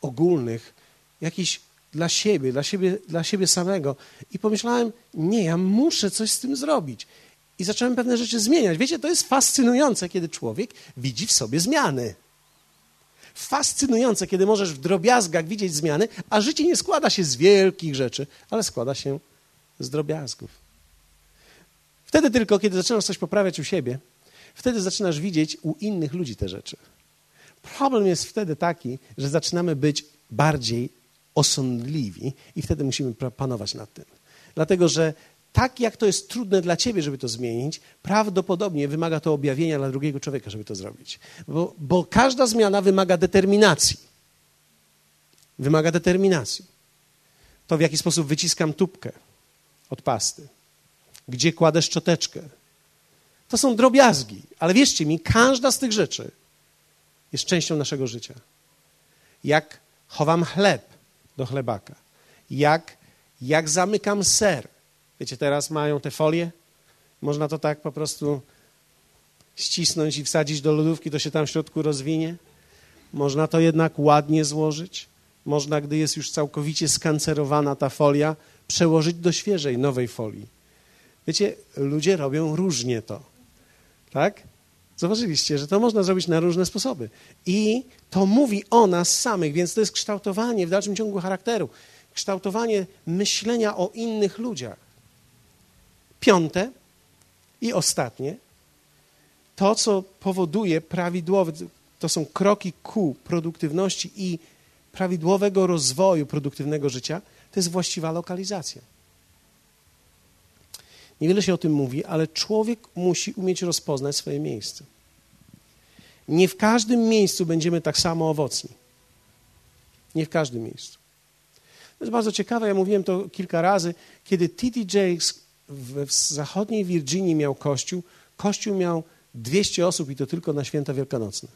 ogólnych, jakichś dla siebie, dla siebie, dla siebie samego. I pomyślałem, nie, ja muszę coś z tym zrobić. I zacząłem pewne rzeczy zmieniać. Wiecie, to jest fascynujące, kiedy człowiek widzi w sobie zmiany. Fascynujące, kiedy możesz w drobiazgach widzieć zmiany, a życie nie składa się z wielkich rzeczy, ale składa się z drobiazgów. Wtedy tylko, kiedy zaczynasz coś poprawiać u siebie, wtedy zaczynasz widzieć u innych ludzi te rzeczy. Problem jest wtedy taki, że zaczynamy być bardziej osądliwi i wtedy musimy panować nad tym. Dlatego, że tak jak to jest trudne dla ciebie, żeby to zmienić, prawdopodobnie wymaga to objawienia dla drugiego człowieka, żeby to zrobić. Bo, bo każda zmiana wymaga determinacji. Wymaga determinacji. To w jaki sposób wyciskam tubkę od pasty, gdzie kładę szczoteczkę. To są drobiazgi, ale wierzcie mi, każda z tych rzeczy jest częścią naszego życia. Jak chowam chleb, do chlebaka. Jak, jak zamykam ser. Wiecie, teraz mają te folie. Można to tak po prostu ścisnąć i wsadzić do lodówki, to się tam w środku rozwinie. Można to jednak ładnie złożyć. można, gdy jest już całkowicie skancerowana ta folia, przełożyć do świeżej, nowej folii. Wiecie, ludzie robią różnie to. Tak? Zauważyliście, że to można zrobić na różne sposoby. I to mówi o nas samych, więc to jest kształtowanie w dalszym ciągu charakteru, kształtowanie myślenia o innych ludziach. Piąte i ostatnie, to co powoduje prawidłowy, to są kroki ku produktywności i prawidłowego rozwoju produktywnego życia, to jest właściwa lokalizacja. Niewiele się o tym mówi, ale człowiek musi umieć rozpoznać swoje miejsce. Nie w każdym miejscu będziemy tak samo owocni. Nie w każdym miejscu. To jest bardzo ciekawe, ja mówiłem to kilka razy, kiedy T.D. Jakes w, w zachodniej Virginii miał kościół, kościół miał 200 osób i to tylko na święta wielkanocne.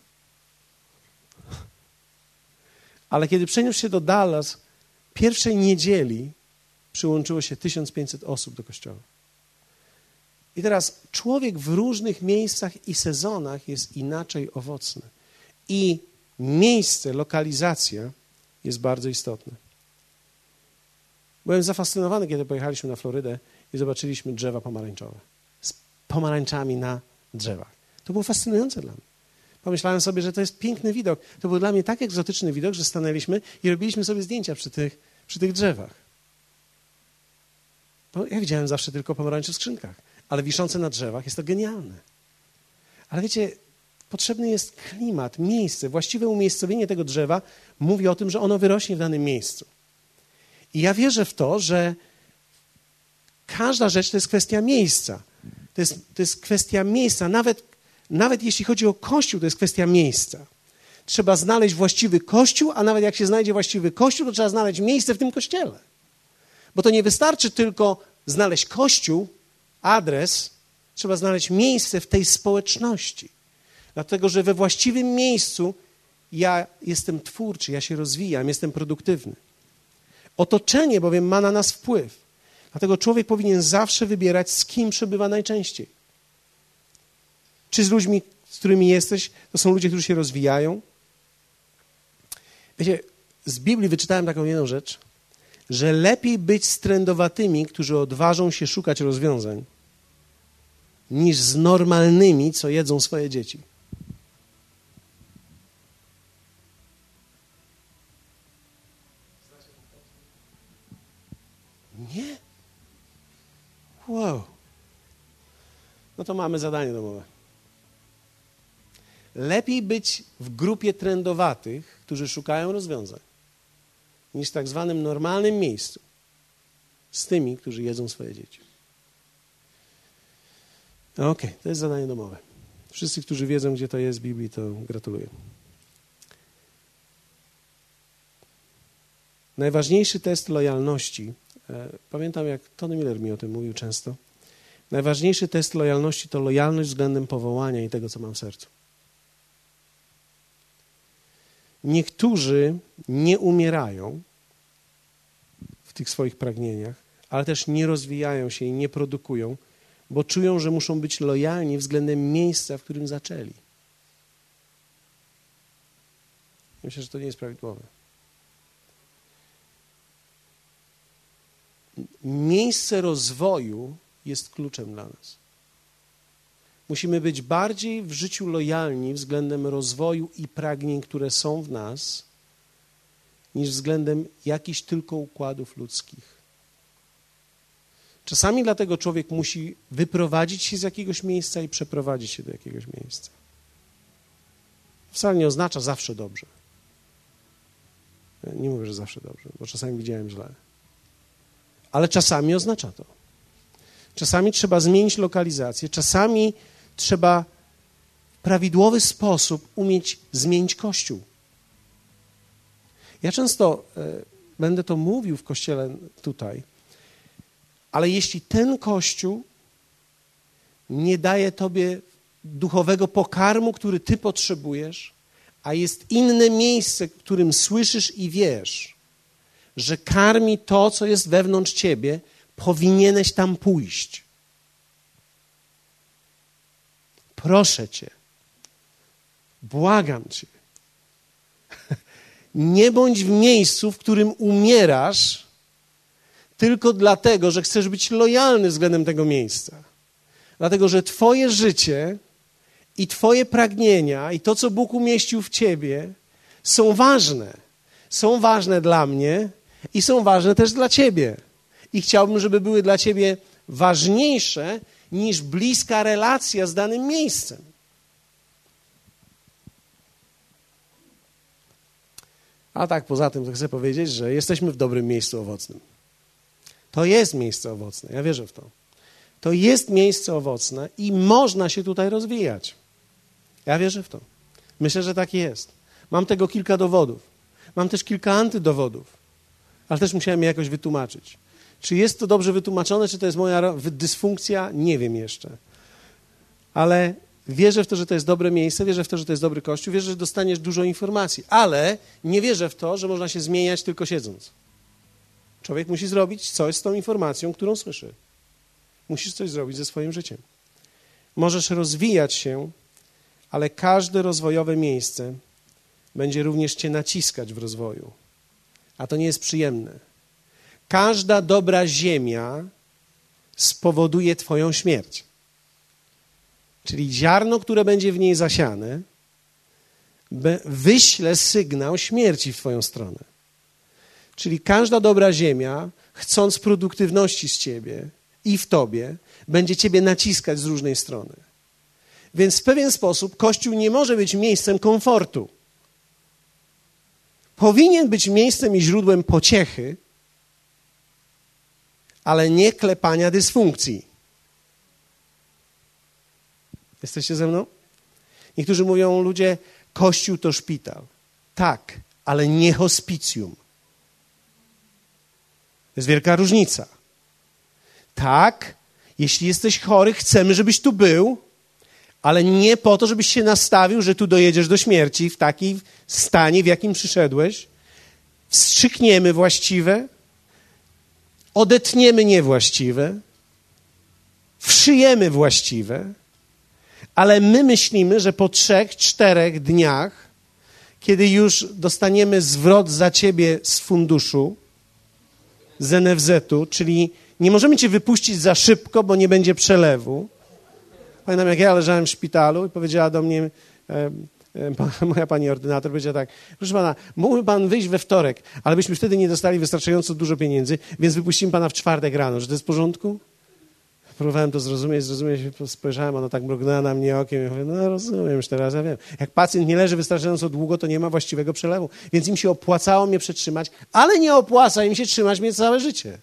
Ale kiedy przeniósł się do Dallas, pierwszej niedzieli przyłączyło się 1500 osób do kościoła. I teraz człowiek w różnych miejscach i sezonach jest inaczej owocny. I miejsce, lokalizacja jest bardzo istotna. Byłem zafascynowany, kiedy pojechaliśmy na Florydę i zobaczyliśmy drzewa pomarańczowe. Z pomarańczami na drzewach. To było fascynujące dla mnie. Pomyślałem sobie, że to jest piękny widok. To był dla mnie tak egzotyczny widok, że stanęliśmy i robiliśmy sobie zdjęcia przy tych, przy tych drzewach. Bo ja widziałem zawsze tylko pomarańcze w skrzynkach ale wiszące na drzewach jest to genialne. Ale wiecie, potrzebny jest klimat, miejsce, właściwe umiejscowienie tego drzewa mówi o tym, że ono wyrośnie w danym miejscu. I ja wierzę w to, że każda rzecz to jest kwestia miejsca. To jest, to jest kwestia miejsca. Nawet, nawet jeśli chodzi o kościół, to jest kwestia miejsca. Trzeba znaleźć właściwy kościół, a nawet jak się znajdzie właściwy kościół, to trzeba znaleźć miejsce w tym kościele. Bo to nie wystarczy tylko znaleźć kościół, adres, trzeba znaleźć miejsce w tej społeczności. Dlatego, że we właściwym miejscu ja jestem twórczy, ja się rozwijam, jestem produktywny. Otoczenie bowiem ma na nas wpływ. Dlatego człowiek powinien zawsze wybierać, z kim przebywa najczęściej. Czy z ludźmi, z którymi jesteś, to są ludzie, którzy się rozwijają. Wiecie, z Biblii wyczytałem taką jedną rzecz, że lepiej być z którzy odważą się szukać rozwiązań, niż z normalnymi, co jedzą swoje dzieci. Nie? Wow. No to mamy zadanie domowe. Lepiej być w grupie trendowatych, którzy szukają rozwiązań, niż w tak zwanym normalnym miejscu z tymi, którzy jedzą swoje dzieci. Okej, okay, to jest zadanie domowe. Wszyscy, którzy wiedzą, gdzie to jest w Biblii, to gratuluję. Najważniejszy test lojalności, e, pamiętam jak Tony Miller mi o tym mówił często, najważniejszy test lojalności to lojalność względem powołania i tego, co mam w sercu. Niektórzy nie umierają w tych swoich pragnieniach, ale też nie rozwijają się i nie produkują, bo czują, że muszą być lojalni względem miejsca, w którym zaczęli. Myślę, że to nie jest prawidłowe. Miejsce rozwoju jest kluczem dla nas. Musimy być bardziej w życiu lojalni względem rozwoju i pragnień, które są w nas, niż względem jakichś tylko układów ludzkich. Czasami dlatego człowiek musi wyprowadzić się z jakiegoś miejsca i przeprowadzić się do jakiegoś miejsca. Wcale nie oznacza zawsze dobrze. Nie mówię, że zawsze dobrze, bo czasami widziałem źle. Ale czasami oznacza to. Czasami trzeba zmienić lokalizację, czasami trzeba w prawidłowy sposób umieć zmienić kościół. Ja często e, będę to mówił w kościele tutaj ale jeśli ten kościół nie daje tobie duchowego pokarmu, który ty potrzebujesz, a jest inne miejsce, w którym słyszysz i wiesz, że karmi to, co jest wewnątrz ciebie, powinieneś tam pójść. Proszę cię, błagam cię. <laughs> Nie bądź w miejscu, w którym umierasz, tylko dlatego, że chcesz być lojalny względem tego miejsca. Dlatego, że Twoje życie i Twoje pragnienia i to, co Bóg umieścił w Ciebie, są ważne. Są ważne dla mnie i są ważne też dla Ciebie. I chciałbym, żeby były dla Ciebie ważniejsze niż bliska relacja z danym miejscem. A tak, poza tym chcę powiedzieć, że jesteśmy w dobrym miejscu owocnym. To jest miejsce owocne, ja wierzę w to. To jest miejsce owocne i można się tutaj rozwijać. Ja wierzę w to. Myślę, że tak jest. Mam tego kilka dowodów. Mam też kilka antydowodów, ale też musiałem je jakoś wytłumaczyć. Czy jest to dobrze wytłumaczone, czy to jest moja dysfunkcja? Nie wiem jeszcze. Ale wierzę w to, że to jest dobre miejsce, wierzę w to, że to jest dobry kościół, wierzę, że dostaniesz dużo informacji, ale nie wierzę w to, że można się zmieniać tylko siedząc. Człowiek musi zrobić coś z tą informacją, którą słyszy. Musisz coś zrobić ze swoim życiem. Możesz rozwijać się, ale każde rozwojowe miejsce będzie również cię naciskać w rozwoju. A to nie jest przyjemne. Każda dobra ziemia spowoduje Twoją śmierć. Czyli ziarno, które będzie w niej zasiane, wyśle sygnał śmierci w Twoją stronę. Czyli każda dobra ziemia, chcąc produktywności z Ciebie i w Tobie, będzie Ciebie naciskać z różnej strony. Więc w pewien sposób Kościół nie może być miejscem komfortu. Powinien być miejscem i źródłem pociechy, ale nie klepania dysfunkcji. Jesteście ze mną? Niektórzy mówią ludzie, kościół to szpital. Tak, ale nie hospicjum. To jest wielka różnica. Tak, jeśli jesteś chory, chcemy, żebyś tu był, ale nie po to, żebyś się nastawił, że tu dojedziesz do śmierci w takim stanie, w jakim przyszedłeś. Wstrzykniemy właściwe, odetniemy niewłaściwe, wszyjemy właściwe, ale my myślimy, że po trzech, czterech dniach, kiedy już dostaniemy zwrot za ciebie z funduszu, z NFZ-u, czyli nie możemy cię wypuścić za szybko, bo nie będzie przelewu. Pamiętam, jak ja leżałem w szpitalu i powiedziała do mnie e, e, <laughs> moja pani ordynator, powiedziała tak, proszę pana, mógłby pan wyjść we wtorek, ale byśmy wtedy nie dostali wystarczająco dużo pieniędzy, więc wypuścimy pana w czwartek rano. Czy to jest w porządku? Próbowałem to zrozumieć, zrozumieć, spojrzałem, ona tak mrugnęła na mnie okiem i mówię, no rozumiem już teraz, ja wiem. Jak pacjent nie leży wystarczająco długo, to nie ma właściwego przelewu. Więc im się opłacało mnie przetrzymać, ale nie opłaca im się trzymać mnie całe życie.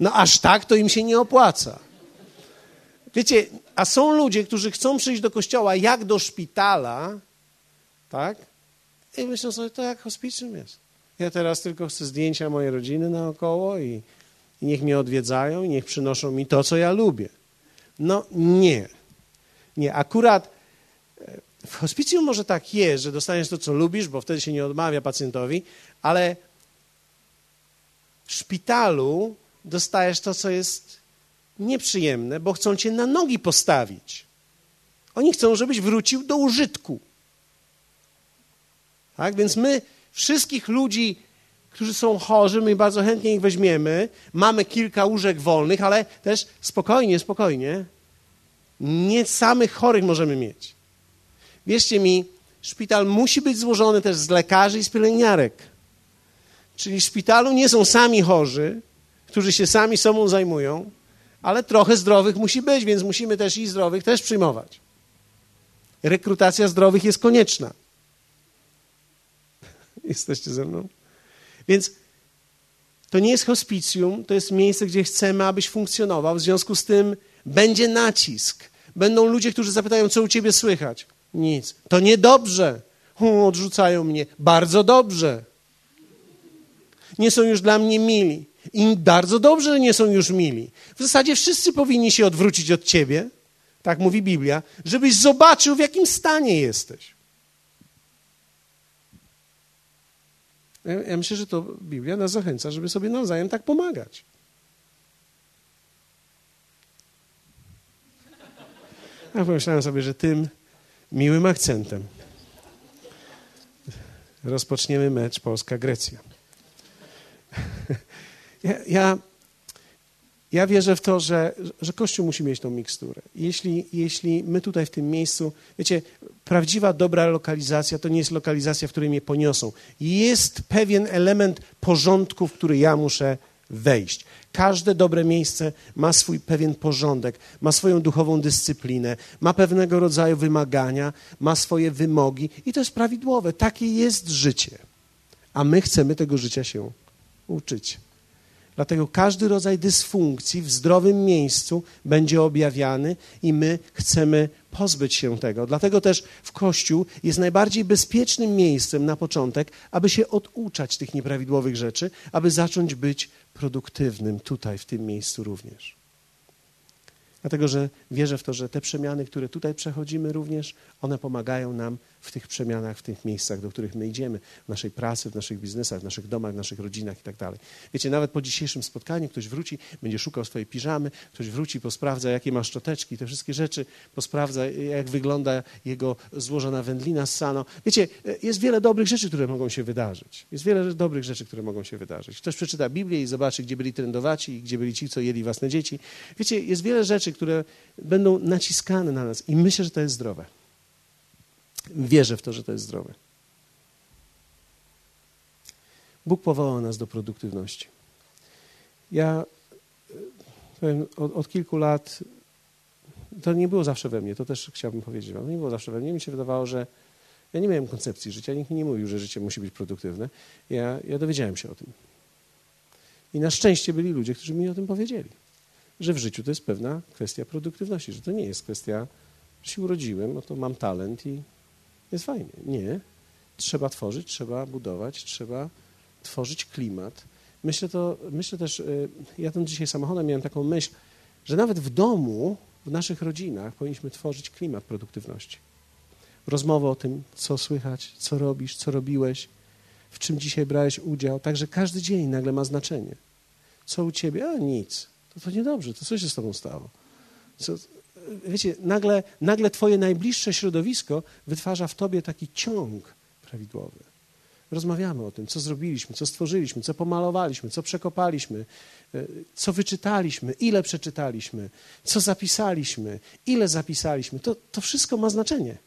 No aż tak to im się nie opłaca. Wiecie, a są ludzie, którzy chcą przyjść do kościoła jak do szpitala, tak? I myślą sobie, to jak hospicjum jest. Ja teraz tylko chcę zdjęcia mojej rodziny naokoło i i niech mnie odwiedzają i niech przynoszą mi to, co ja lubię. No nie. Nie, akurat e, w hospicjum może tak jest, że dostaniesz to, co lubisz, bo wtedy się nie odmawia pacjentowi, ale w szpitalu dostajesz to, co jest nieprzyjemne, bo chcą cię na nogi postawić. Oni chcą, żebyś wrócił do użytku. Tak? Więc my wszystkich ludzi którzy są chorzy, my bardzo chętnie ich weźmiemy. Mamy kilka łóżek wolnych, ale też spokojnie, spokojnie. Nie samych chorych możemy mieć. Wierzcie mi, szpital musi być złożony też z lekarzy i z pielęgniarek. Czyli w szpitalu nie są sami chorzy, którzy się sami sobą zajmują, ale trochę zdrowych musi być, więc musimy też i zdrowych też przyjmować. Rekrutacja zdrowych jest konieczna. <laughs> Jesteście ze mną? Więc to nie jest hospicjum, to jest miejsce, gdzie chcemy, abyś funkcjonował. W związku z tym będzie nacisk. Będą ludzie, którzy zapytają, co u ciebie słychać. Nic. To niedobrze. Hm, odrzucają mnie. Bardzo dobrze. Nie są już dla mnie mili. I bardzo dobrze, że nie są już mili. W zasadzie wszyscy powinni się odwrócić od ciebie, tak mówi Biblia, żebyś zobaczył, w jakim stanie jesteś. Ja, myślę, że to Biblia nas zachęca, żeby sobie nawzajem tak pomagać. Ja pomyślałem sobie, że tym miłym akcentem rozpoczniemy mecz Polska-Grecja. ja, ja, ja, wierzę w to, że, że Kościół musi mieć tą miksturę. Jeśli, jeśli my tutaj w tym miejscu, wiecie, prawdziwa, dobra lokalizacja to nie jest lokalizacja, w której mnie poniosą. Jest pewien element porządku, w który ja muszę wejść. Każde dobre miejsce ma swój pewien porządek, ma swoją duchową dyscyplinę, ma pewnego rodzaju wymagania, ma swoje wymogi i to jest prawidłowe. Takie jest życie. A my chcemy tego życia się uczyć. Dlatego każdy rodzaj dysfunkcji w zdrowym miejscu będzie objawiany i my chcemy pozbyć się tego. Dlatego też w Kościół jest najbardziej bezpiecznym miejscem na początek, aby się oduczać tych nieprawidłowych rzeczy, aby zacząć być produktywnym tutaj, w tym miejscu również. Dlatego, że wierzę w to, że te przemiany, które tutaj przechodzimy również, one pomagają nam w tych przemianach, w tych miejscach, do których my idziemy, w naszej pracy, w naszych biznesach, w naszych domach, w naszych rodzinach i tak dalej. Wiecie, nawet po dzisiejszym spotkaniu ktoś wróci, będzie szukał swojej piżamy, ktoś wróci, posprawdza, jakie ma szczoteczki, te wszystkie rzeczy, posprawdza, jak wygląda jego złożona wędlina z sano. Wiecie, jest wiele dobrych rzeczy, które mogą się wydarzyć. Jest wiele dobrych rzeczy, które mogą się wydarzyć. Ktoś przeczyta Biblię i zobaczy, gdzie byli trendowaci gdzie byli ci, co jeli własne dzieci. Wiecie, jest wiele rzeczy, które będą naciskane na nas i myślę, że to jest zdrowe. Wierzę w to, że to jest zdrowe. Bóg powołał nas do produktywności. Ja powiem, od, od, kilku lat, to nie było zawsze we mnie, to też chciałbym powiedzieć wam, nie było zawsze we mnie. Mi się wydawało, że ja nie miałem koncepcji życia, nikt mi nie mówił, że życie musi być produktywne. Ja, ja dowiedziałem się o tym. I na szczęście byli ludzie, którzy mi o tym powiedzieli, że w życiu to jest pewna kwestia produktywności, że to nie jest kwestia, że się urodziłem, no to mam talent i jest fajnie. Nie. Trzeba tworzyć, trzeba budować, trzeba tworzyć klimat. Myślę, to, myślę też, y, ja tam dzisiaj samochodem miałem taką myśl, że nawet w domu, w naszych rodzinach powinniśmy tworzyć klimat produktywności. Rozmowę o tym, co słychać, co robisz, co robiłeś, w czym dzisiaj brałeś udział. Także każdy dzień nagle ma znaczenie. Co u ciebie? A nic. To, to niedobrze. To co się z tobą stało? Co, wiecie, nagle, nagle twoje najbliższe środowisko wytwarza w tobie taki ciąg prawidłowy. Rozmawiamy o tym, co zrobiliśmy, co stworzyliśmy, co pomalowaliśmy, co przekopaliśmy, e, co wyczytaliśmy, ile przeczytaliśmy, co zapisaliśmy, ile zapisaliśmy. To, to wszystko ma znaczenie.